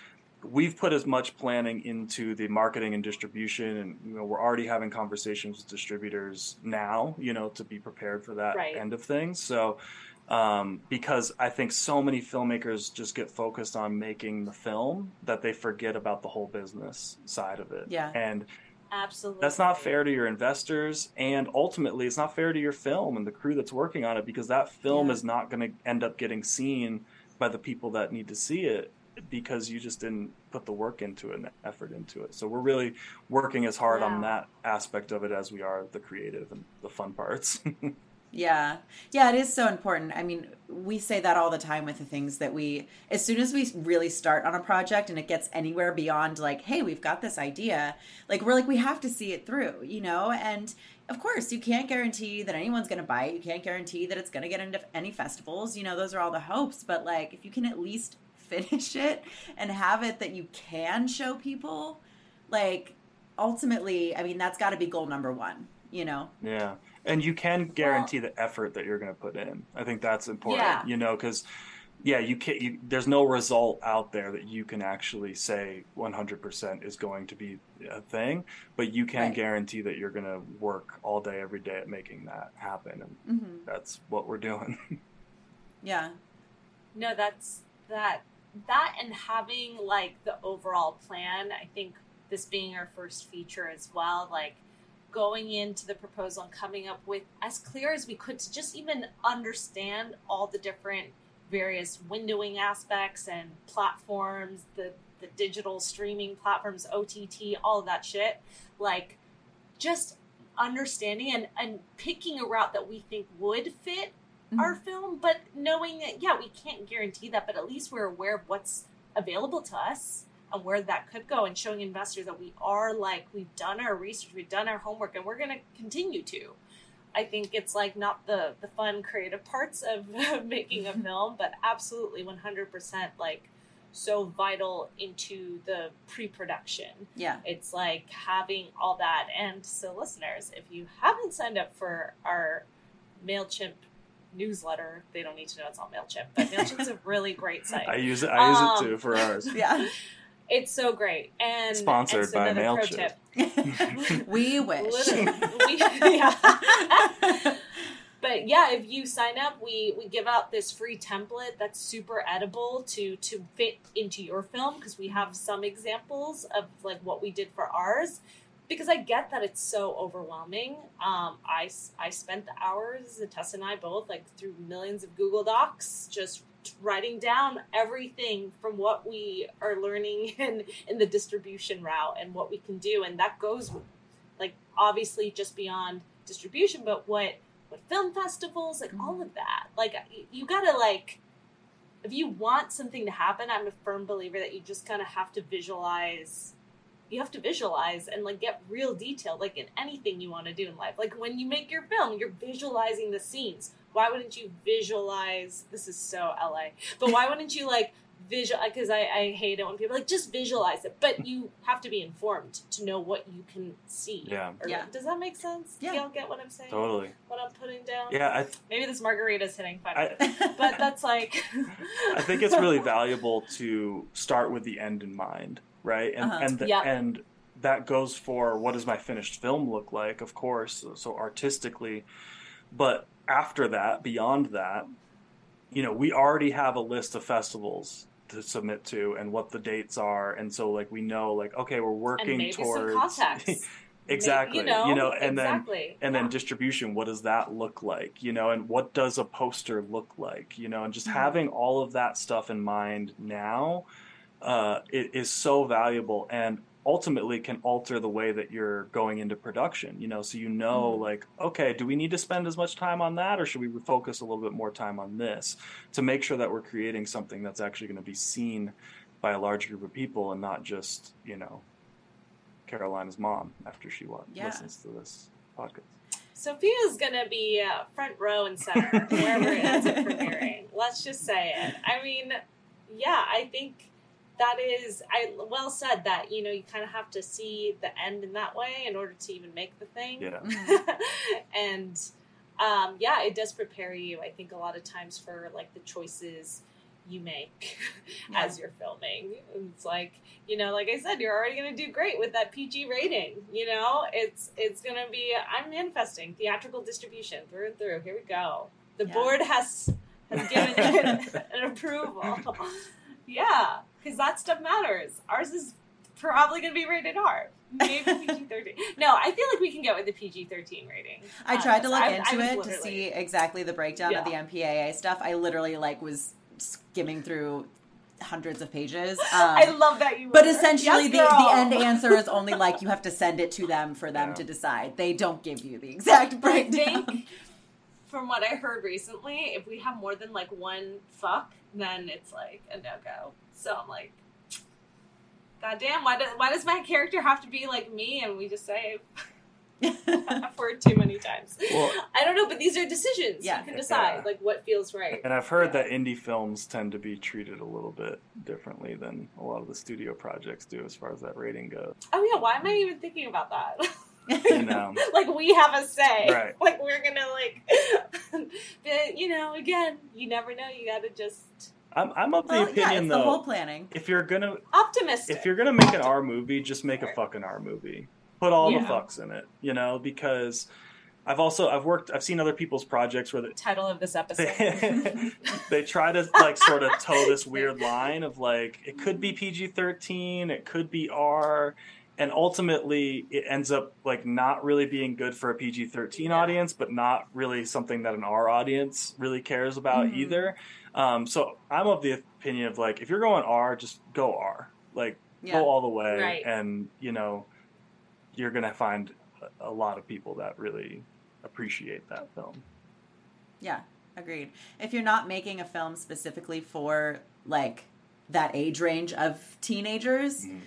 we've put as much planning into the marketing and distribution, and you know, we're already having conversations with distributors now, you know, to be prepared for that right. end of things. So um, because I think so many filmmakers just get focused on making the film that they forget about the whole business side of it. Yeah. And absolutely that's not fair to your investors and ultimately it's not fair to your film and the crew that's working on it because that film yeah. is not going to end up getting seen by the people that need to see it because you just didn't put the work into it and effort into it. So we're really working as hard on that aspect of it as we are the creative and the fun parts. [laughs] Yeah. Yeah, it is so important. I mean, we say that all the time with the things that we, as soon as we really start on a project and it gets anywhere beyond like, hey, we've got this idea, like, we're like, we have to see it through, you know? And of course, you can't guarantee that anyone's going to buy it. You can't guarantee that it's going to get into any festivals. You know, those are all the hopes. But like, if you can at least [laughs] finish it and have it that you can show people, like, ultimately, I mean, that's got to be goal number one, you know? Yeah and you can guarantee well, the effort that you're going to put in. I think that's important. Yeah. You know, because yeah, you can't. You, there's no result out there that you can actually say 100% is going to be a thing, but you can right. guarantee that you're going to work all day, every day at making that happen, and mm-hmm. that's what we're doing. [laughs] yeah. No, that's that. That and having like the overall plan. I think this being our first feature as well, like going into the proposal and coming up with as clear as we could to just even understand all the different various windowing aspects and platforms, the the digital streaming platforms, OTT, all of that shit. Like just understanding and, and picking a route that we think would fit mm-hmm. our film, but knowing that yeah, we can't guarantee that, but at least we're aware of what's available to us and where that could go and showing investors that we are like we've done our research we've done our homework and we're going to continue to i think it's like not the the fun creative parts of [laughs] making a [laughs] film but absolutely 100% like so vital into the pre-production yeah it's like having all that and so listeners if you haven't signed up for our mailchimp newsletter. They don't need to know it's on Mailchimp, but Mailchimp's a [laughs] really great site. I use it. I use um, it too for ours. Yeah. It's so great. And sponsored and so by Mailchimp. [laughs] we [laughs] wish. we, [laughs] yeah. but yeah, if you sign up, we we give out this free template that's super edible to to fit into your film because we have some examples of like what we did for ours. Because I get that it's so overwhelming. Um, I I spent the hours, Tessa and I both, like through millions of Google Docs, just writing down everything from what we are learning [laughs] in in the distribution route and what we can do. And that goes like obviously just beyond distribution but what what film festivals like all of that. Like you gotta like if you want something to happen i'm a firm believer that you just kind of have to visualize you have to visualize and like get real detail like in anything you want to do in life. Like when you make your film you're visualizing the scenes why wouldn't you visualize this is so la but why wouldn't you like visual because I, I hate it when people like just visualize it but you have to be informed to know what you can see. Yeah. Or, yeah. does that make sense? Yeah. y'all get what i'm saying? Totally. What i'm putting down? Yeah I th- maybe this margarita is hitting fine [laughs] but that's like [laughs] i think it's really valuable to start with the end in mind right? And uh-huh. and the, yep. and that goes for what does my finished film look like of course so artistically but after that, beyond that, you know, we already have a list of festivals to submit to and what the dates are, and so like we know, like okay, we're working towards [laughs] exactly, maybe, you, know, you know, and exactly. then and yeah. then distribution. What does that look like? You know, and what does a poster look like? You know, and just mm-hmm. having all of that stuff in mind now uh, it is so valuable and ultimately can alter the way that you're going into production you know so you know Mhm. like okay do we need to spend as much time on that or should we focus a little bit more time on this to make sure that we're creating something that's actually going to be seen by a large group of people and not just you know carolina's mom after she wa- Yeah. listens to this podcast Sophia's gonna be uh, front row and center [laughs] wherever it ends up premiering. Let's just say it. I mean, yeah, I think that is I well said that you know you kind of have to see the end in that way in order to even make the thing. yeah [laughs] and um, yeah, it does prepare you. I think a lot of times for like the choices you make [laughs] as you're filming. It's like you know, like I said, you're already going to do great with that PG rating. You know, it's it's going to be. I'm manifesting theatrical distribution through and through. Here we go. The Yeah. board has has given it [laughs] an approval. Yeah, because that stuff matters. Ours is probably going to be rated R. Maybe [laughs] PG thirteen. No, I feel like we can get with the PG thirteen rating. I Uh, tried to look I- I into was it to see exactly the breakdown of the MPAA stuff. I literally like was skimming through hundreds of pages. [laughs] Um, I love that you. but were. essentially, Yes, the, the end answer is only like you have to send it to them for them Yeah. to decide. They don't give you the exact I breakdown. think, from what I heard recently, if we have more than like one fuck, then it's like a no go. So I'm like, God damn, why does why does my character have to be like me? And we just say F word too many times. Well- I don't know, but these are decisions. Yeah. you can decide Yeah. like what feels right. And I've heard Yeah. that indie films tend to be treated a little bit differently than a lot of the studio projects do as far as that rating goes. Oh yeah, why am I even thinking about that? You know, [laughs] like we have a say. Right. [laughs] Like we're gonna like, [laughs] but you know, again, you never know. You gotta just I'm, I'm of the well, yeah, opinion it's though. the whole planning. if you're gonna optimistic. if you're gonna make an R movie, just make a fucking R movie. Put all Yeah. the fucks in it, you know, because I've also I've worked I've seen other people's projects where the Title of this [laughs] episode. they, [laughs] they try to like sort of [laughs] toe this weird line of like it could be PG thirteen, it could be R, and ultimately it ends up like not really being good for a PG thirteen Yeah. audience, but not really something that an R audience really cares about Mhm. either. Um, so I'm of the opinion of like if you're going R, just go R, like Yeah. go all the way, Right. and you know you're gonna find a, lot of people that really appreciate that film. Yeah, agreed. If you're not making a film specifically for like that age range of teenagers, Mhm.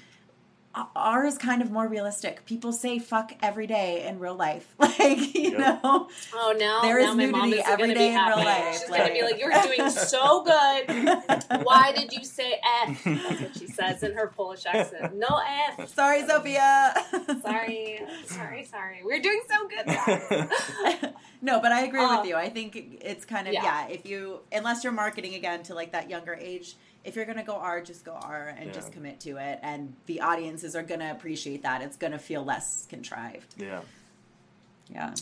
O- R is kind of more realistic. People say fuck every day in real life. [laughs] Like, you Yep. know, Oh, now There is now my mom nudity is every gonna in real life, She's like- gonna be like, "You're doing so [laughs] good. Why did you say F?" [laughs] That's what she says in her Polish accent. No F. sorry, Sophia. Sorry, sorry, sorry. We're doing so good. no, but I agree Uh, with you. I think it's kind of yeah. yeah. If you unless you're marketing again to like that younger age, if you're gonna go R, just go R and Yeah. just commit to it, and the audiences are gonna appreciate that. It's gonna feel less contrived. yeah. Yeah.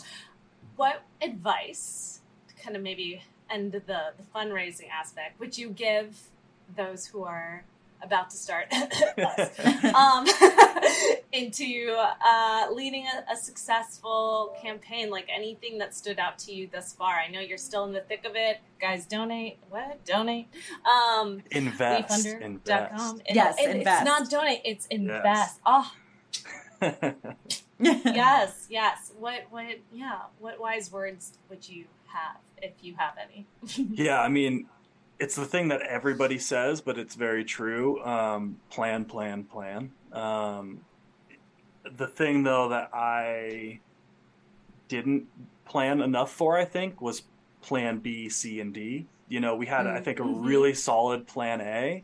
what advice, kind of maybe end the the fundraising aspect, would you give those who are about to start [laughs] [laughs] um, [laughs] into uh, leading a, a successful campaign? Like anything that stood out to you thus far? I know you're still in the thick of it. Guys, donate. What? Donate. Um, Invest. wefunder.com. Yes, And invest. It's not donate. It's invest. Oh, yes, yes. What, what, yeah. What wise words would you have if you have any? yeah, I mean, it's the thing that everybody says, but it's very true. Um, plan, plan, plan. Um, the thing, though, that I didn't plan enough for, I think, was plan B, C, and D. You know, we had, I think, a Mhm. really solid plan A,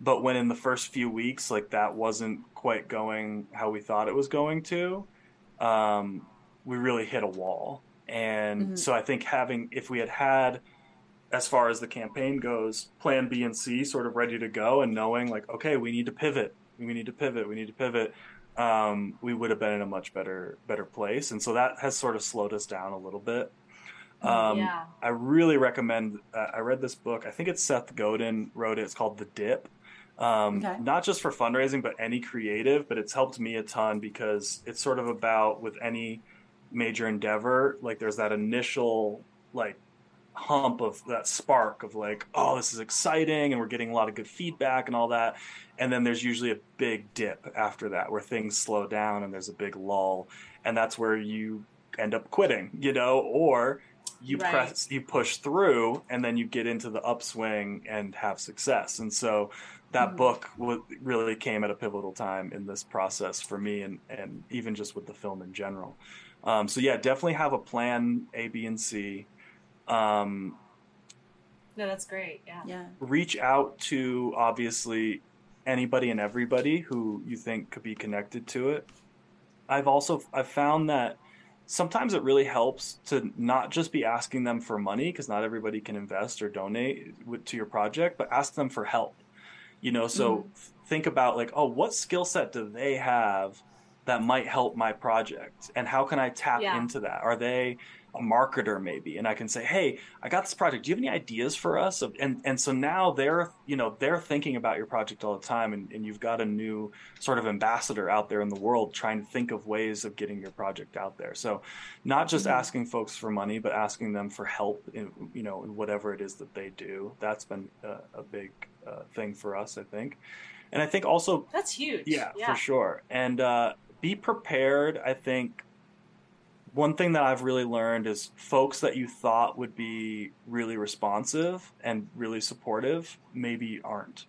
but when in the first few weeks, like that wasn't quite going how we thought it was going to, um, we really hit a wall. And Mhm. so I think having, if we had had, as far as the campaign goes, plan B and C sort of ready to go and knowing like, okay, we need to pivot, we need to pivot, we need to pivot, um, we would have been in a much better better place. And so that has sort of slowed us down a little bit. Um, yeah. I really recommend. Uh, I read this book. I think it's Seth Godin wrote it. It's called The Dip. Um, Okay. Not just for fundraising, but any creative. But it's helped me a ton because it's sort of about with any major endeavor. Like there's that initial like hump of that spark of like, oh, this is exciting, and we're getting a lot of good feedback and all that. And then there's usually a big dip after that where things slow down and there's a big lull, and that's where you end up quitting, you know, or you Right. press, you push through, and then you get into the upswing and have success. And so that Mhm. book w- really came at a pivotal time in this process for me, and and even just with the film in general. Um, so yeah, definitely have a plan A, B, and C. Um, No, that's great. Yeah. Yeah. reach out to obviously anybody and everybody who you think could be connected to it. I've also I've found that sometimes it really helps to not just be asking them for money because not everybody can invest or donate with, to your project, but ask them for help. You know, so think about like, oh, what skill set do they have that might help my project, and how can I tap Yeah. into that? Are they a marketer maybe and i can say hey i got this project do you have any ideas for us and and so now they're you know they're thinking about your project all the time and, and you've got a new sort of ambassador out there in the world trying to think of ways of getting your project out there so not just Mhm. asking folks for money but asking them for help in you know in whatever it is that they do that's been a, a big uh, thing for us i think and i think also That's huge. yeah, for sure. And uh, be prepared. I think one thing that I've really learned is folks that you thought would be really responsive and really supportive maybe aren't.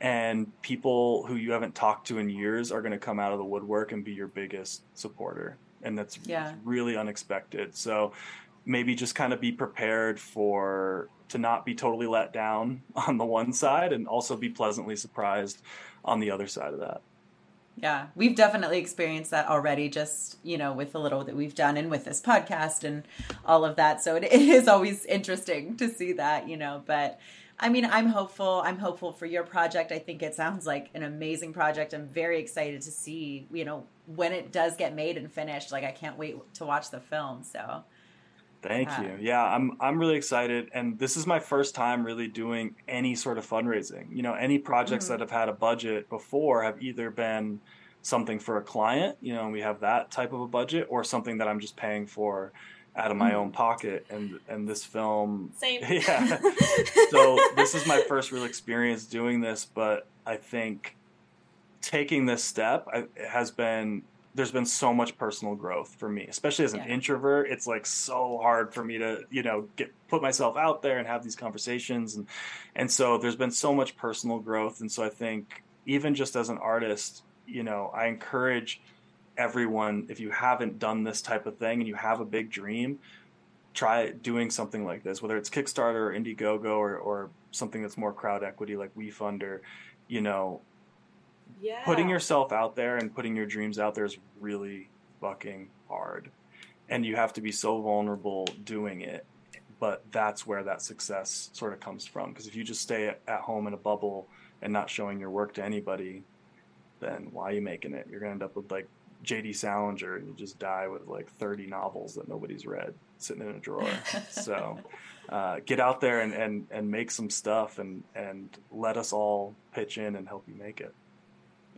And people who you haven't talked to in years are going to come out of the woodwork and be your biggest supporter. And that's Yeah. really unexpected. So maybe just kind of be prepared for to not be totally let down [laughs] on the one side and also be pleasantly surprised on the other side of that. Yeah, we've definitely experienced that already, just, you know, with the little that we've done and with this podcast and all of that. So it, it is always interesting to see that, you know, but I mean, I'm hopeful. I'm hopeful for your project. I think it sounds like an amazing project. I'm very excited to see, you know, when it does get made and finished. Like, I can't wait to watch the film. So, Thank Wow. you. Yeah, I'm I'm really excited and this is my first time really doing any sort of fundraising. You know, any projects Mhm. that have had a budget before have either been something for a client, you know, and we have that type of a budget or something that I'm just paying for out of my Mhm. own pocket and and this film Same. [laughs] Yeah. [laughs] so this is my first real experience doing this, but I think taking this step I, has been there's been so much personal growth for me, especially as an Yeah. introvert. It's like so hard for me to you know get put myself out there and have these conversations, and and so there's been so much personal growth, and so I think even just as an artist, you know, I encourage everyone if you haven't done this type of thing and you have a big dream try doing something like this, whether it's Kickstarter or Indiegogo or, or something that's more crowd equity like WeFund or, you know, Yeah. putting yourself out there and putting your dreams out there is really fucking hard. And you have to be so vulnerable doing it. But that's where that success sort of comes from. Because if you just stay at- home in a bubble and not showing your work to anybody, then why are you making it? You're going to end up with like J.D. Salinger and you just die with like 30 novels that nobody's read sitting in a drawer. [laughs] so uh, get out there and, and, and make some stuff and, and let us all pitch in and help you make it.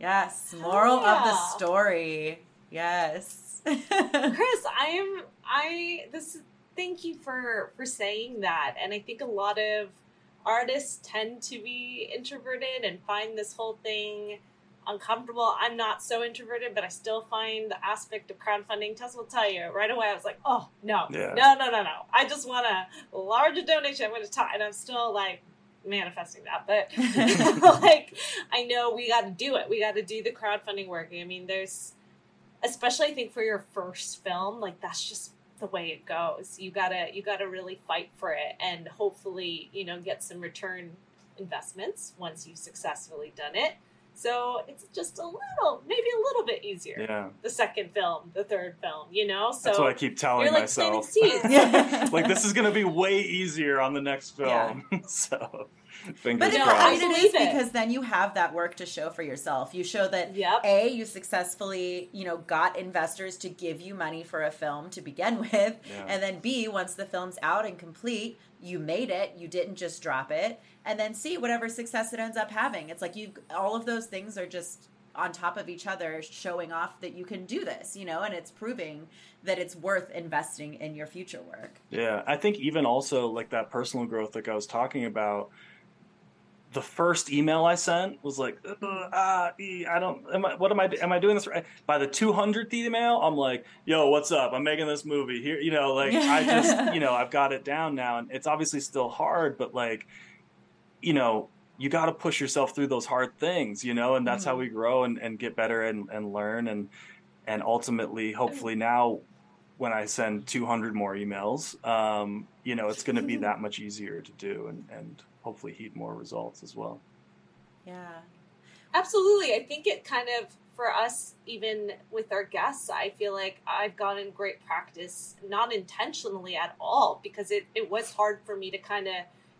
Yes, moral of the story. Yes. [laughs] Chris, I am I this thank you for for saying that. And I think a lot of artists tend to be introverted and find this whole thing uncomfortable. I'm not so introverted, but I still find the aspect of crowdfunding. Tess will tell you right away. I was like, oh no, Yeah. no, no, no, no. I just want a larger donation. I'm going to talk, and I'm still like manifesting that. But [laughs] [laughs] like, I know we got to do it. We got to do the crowdfunding work. I mean, there's, especially I think for your first film, like that's just the way it goes. You gotta, you gotta really fight for it, and hopefully, you know, get some return investments once you've successfully done it. So it's just a little, maybe a little bit easier. Yeah. The second film, the third film, you know. So That's what I keep telling you're like myself. planting seeds. [laughs] Yeah. [laughs] like this is going to be way easier on the next Yeah. film. [laughs] so [laughs] fingers But it's No, crossed. I great it believe is it. because then you have that work to show for yourself. You show that Yep. a you successfully you know got investors to give you money for a film to begin [laughs] with, Yeah. and then b once the film's out and complete, you made it. You didn't just drop it, and then c whatever success it ends up having. It's like you all of those things are just on top of each other showing off that you can do this, you know, and it's proving that it's worth investing in your future work. Yeah, I think even also like that personal growth like I was talking about the first email I sent was like, uh, ah, I don't, am I, what am I, am I doing this right? By the 200th email, I'm like, yo, what's up? I'm making this movie here. You know, like I just, [laughs] you know, I've got it down now and it's obviously still hard, but like, you know, you got to push yourself through those hard things, you know, and that's mm-hmm. how we grow and, and get better and, and learn. And, and ultimately, hopefully now when I send 200 more emails, um, you know, it's going to be that much easier to do and, and hopefully heat more results as well. Yeah. Absolutely. I think it kind of, for us, even with our guests, I feel like I've gotten great practice, not intentionally at all, because it, it was hard for me to kind of,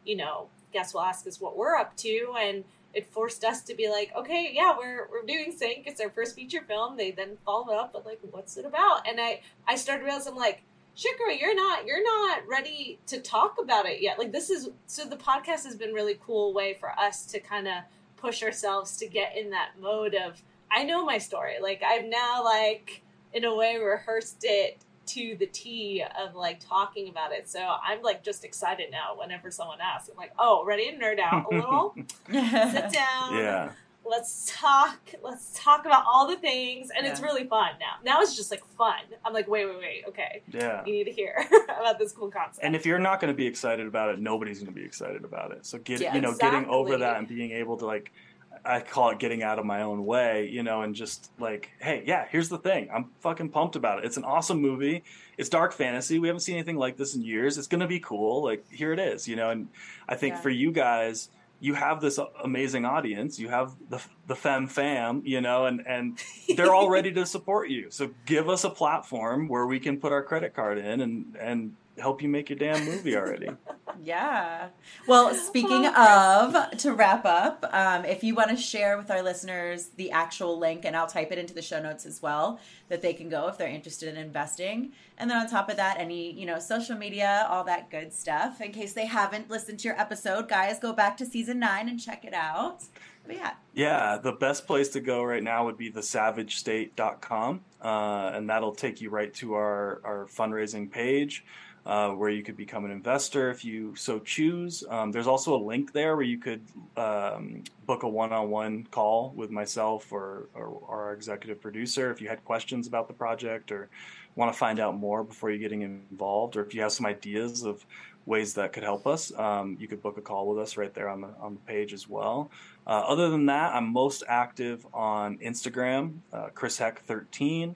you know, guests will ask us what we're up to. And it forced us to be like, okay, yeah, we're, we're doing Sync. It's our first feature film. They then follow up with like, what's it about? And I, I started realizing like, shit girl you're not you're not ready to talk about it yet like this is so the podcast has been really cool way for us to kind of push ourselves to get in that mode of i know my story like i've now like in a way rehearsed it to the T of like talking about it. So I'm like just excited now whenever someone asks. I'm like, oh, ready to nerd out a little? [laughs] Sit down. Yeah let's talk let's talk about all the things and yeah. it's really fun now now it's just like fun i'm like wait wait wait okay yeah you need to hear [laughs] about this cool concept and if you're not going to be excited about it nobody's going to be excited about it so get yeah, you know exactly. getting over that and being able to like I call it getting out of my own way, you know, and just like, hey, yeah, here's the thing. I'm fucking pumped about it. It's an awesome movie. It's dark fantasy. We haven't seen anything like this in years. It's going to be cool. Like, here it is, you know, and I think yeah. for you guys, you have this amazing audience. You have the the fem fam, you know, and and [laughs] they're all ready to support you. So give us a platform where we can put our credit card in and and help you make your damn movie already. [laughs] yeah. Well, speaking of, to wrap up, um, if you want to share with our listeners the actual link, and I'll type it into the show notes as well, that they can go if they're interested in investing. And then on top of that, any, you know, social media, all that good stuff. In case they haven't listened to your episode, guys, go back to season nine and check it out. But yeah. Yeah, the best place to go right now would be thesavagestate.com, uh, and that'll take you right to our, our fundraising page uh, where you could become an investor if you so choose. Um, there's also a link there where you could um, book a one-on-one call with myself or, or, our executive producer if you had questions about the project or want to find out more before you're getting involved, or if you have some ideas of ways that could help us, um, you could book a call with us right there on the on the page as well. Uh, other than that, I'm most active on Instagram, uh, Chris Heck 13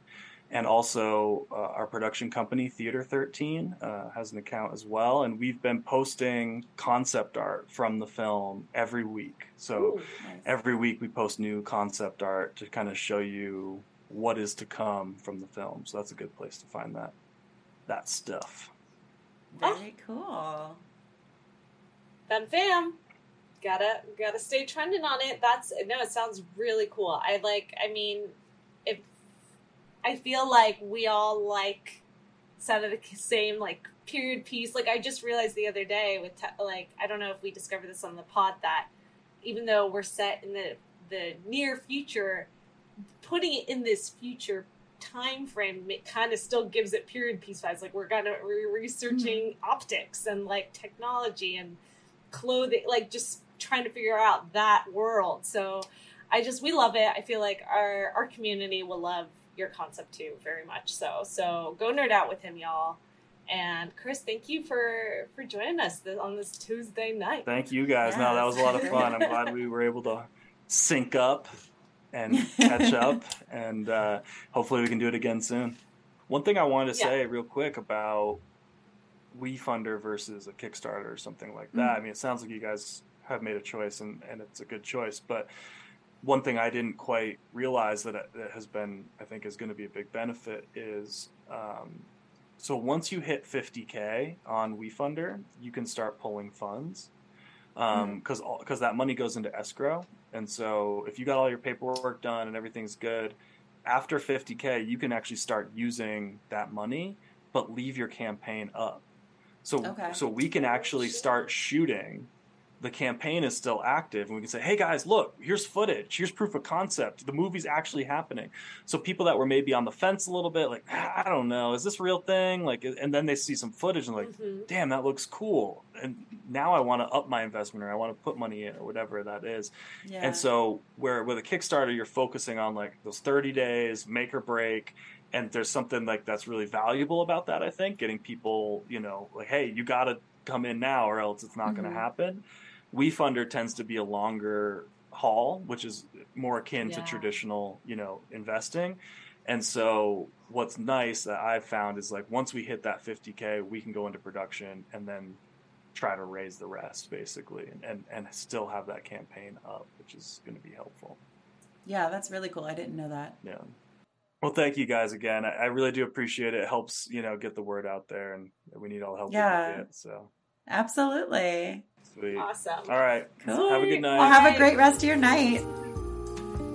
and also uh, our production company theater 13 uh, has an account as well and we've been posting concept art from the film every week. So Ooh, nice. every week we post new concept art to kind of show you what is to come from the film. So that's a good place to find that that stuff. Very cool. Fam fam gotta gotta stay trending on it. That's no it sounds really cool. I like i mean if I feel like we all like some of the same like period piece. Like I just realized the other day with te- like I don't know if we discovered this on the pod that even though we're set in the the near future, putting it in this future time frame it kind of still gives it period piece vibes. Like we're kind of we're researching mm-hmm. optics and like technology and clothing, like just trying to figure out that world. So I just we love it. I feel like our our community will love your concept too very much so so go nerd out with him y'all and chris thank you for for joining us on this tuesday night thank you guys yes. no that was a lot of fun i'm glad we were able to sync up and catch [laughs] up and uh, hopefully we can do it again soon one thing i wanted to say real quick about WeFunder versus a Kickstarter or something like that. Mm-hmm. I mean, it sounds like you guys have made a choice and, and it's a good choice, but one thing I didn't quite realize that, that has been, I think, is going to be a big benefit is um, so once you hit 50k on WeFunder, you can start pulling funds because um, because mm. that money goes into escrow, and so if you got all your paperwork done and everything's good, after 50k, you can actually start using that money, but leave your campaign up. So okay. so we can actually start shooting the campaign is still active and we can say hey guys look here's footage here's proof of concept the movie's actually happening so people that were maybe on the fence a little bit like ah, i don't know is this real thing like and then they see some footage and like Mm-hmm. damn that looks cool and now i want to up my investment or i want to put money in or whatever that is Yeah. and so where with a Kickstarter you're focusing on like those 30 days, make or break, and there's something like that's really valuable about that I think, getting people, you know, like hey, you got to come in now or else it's not going Mhm. to happen. WeFunder tends to be a longer haul, which is more akin to traditional, you know, investing. And so what's nice that I've found is like once we hit that 50k, we can go into production and then try to raise the rest basically and, and, and still have that campaign up, which is going to be helpful. yeah, that's really cool. I didn't know that. Yeah. Well, thank you guys again. I, I really do appreciate it. It helps, you know, get the word out there and we need all the help we Yeah. So Absolutely. Sweet. Awesome. All right. Cool. Have a good night. Well, have a great rest of your night.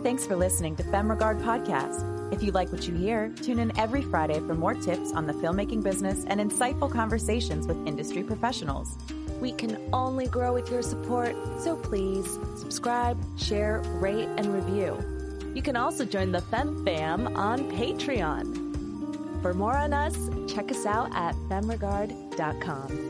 Thanks for listening to FemRegard Podcast. If you like what you hear, tune in every Friday for more tips on the filmmaking business and insightful conversations with industry professionals. We can only grow with your support, so please subscribe, share, rate, and review. You can also join the Fem Fam on Patreon. For more on us, check us out at femregard.com.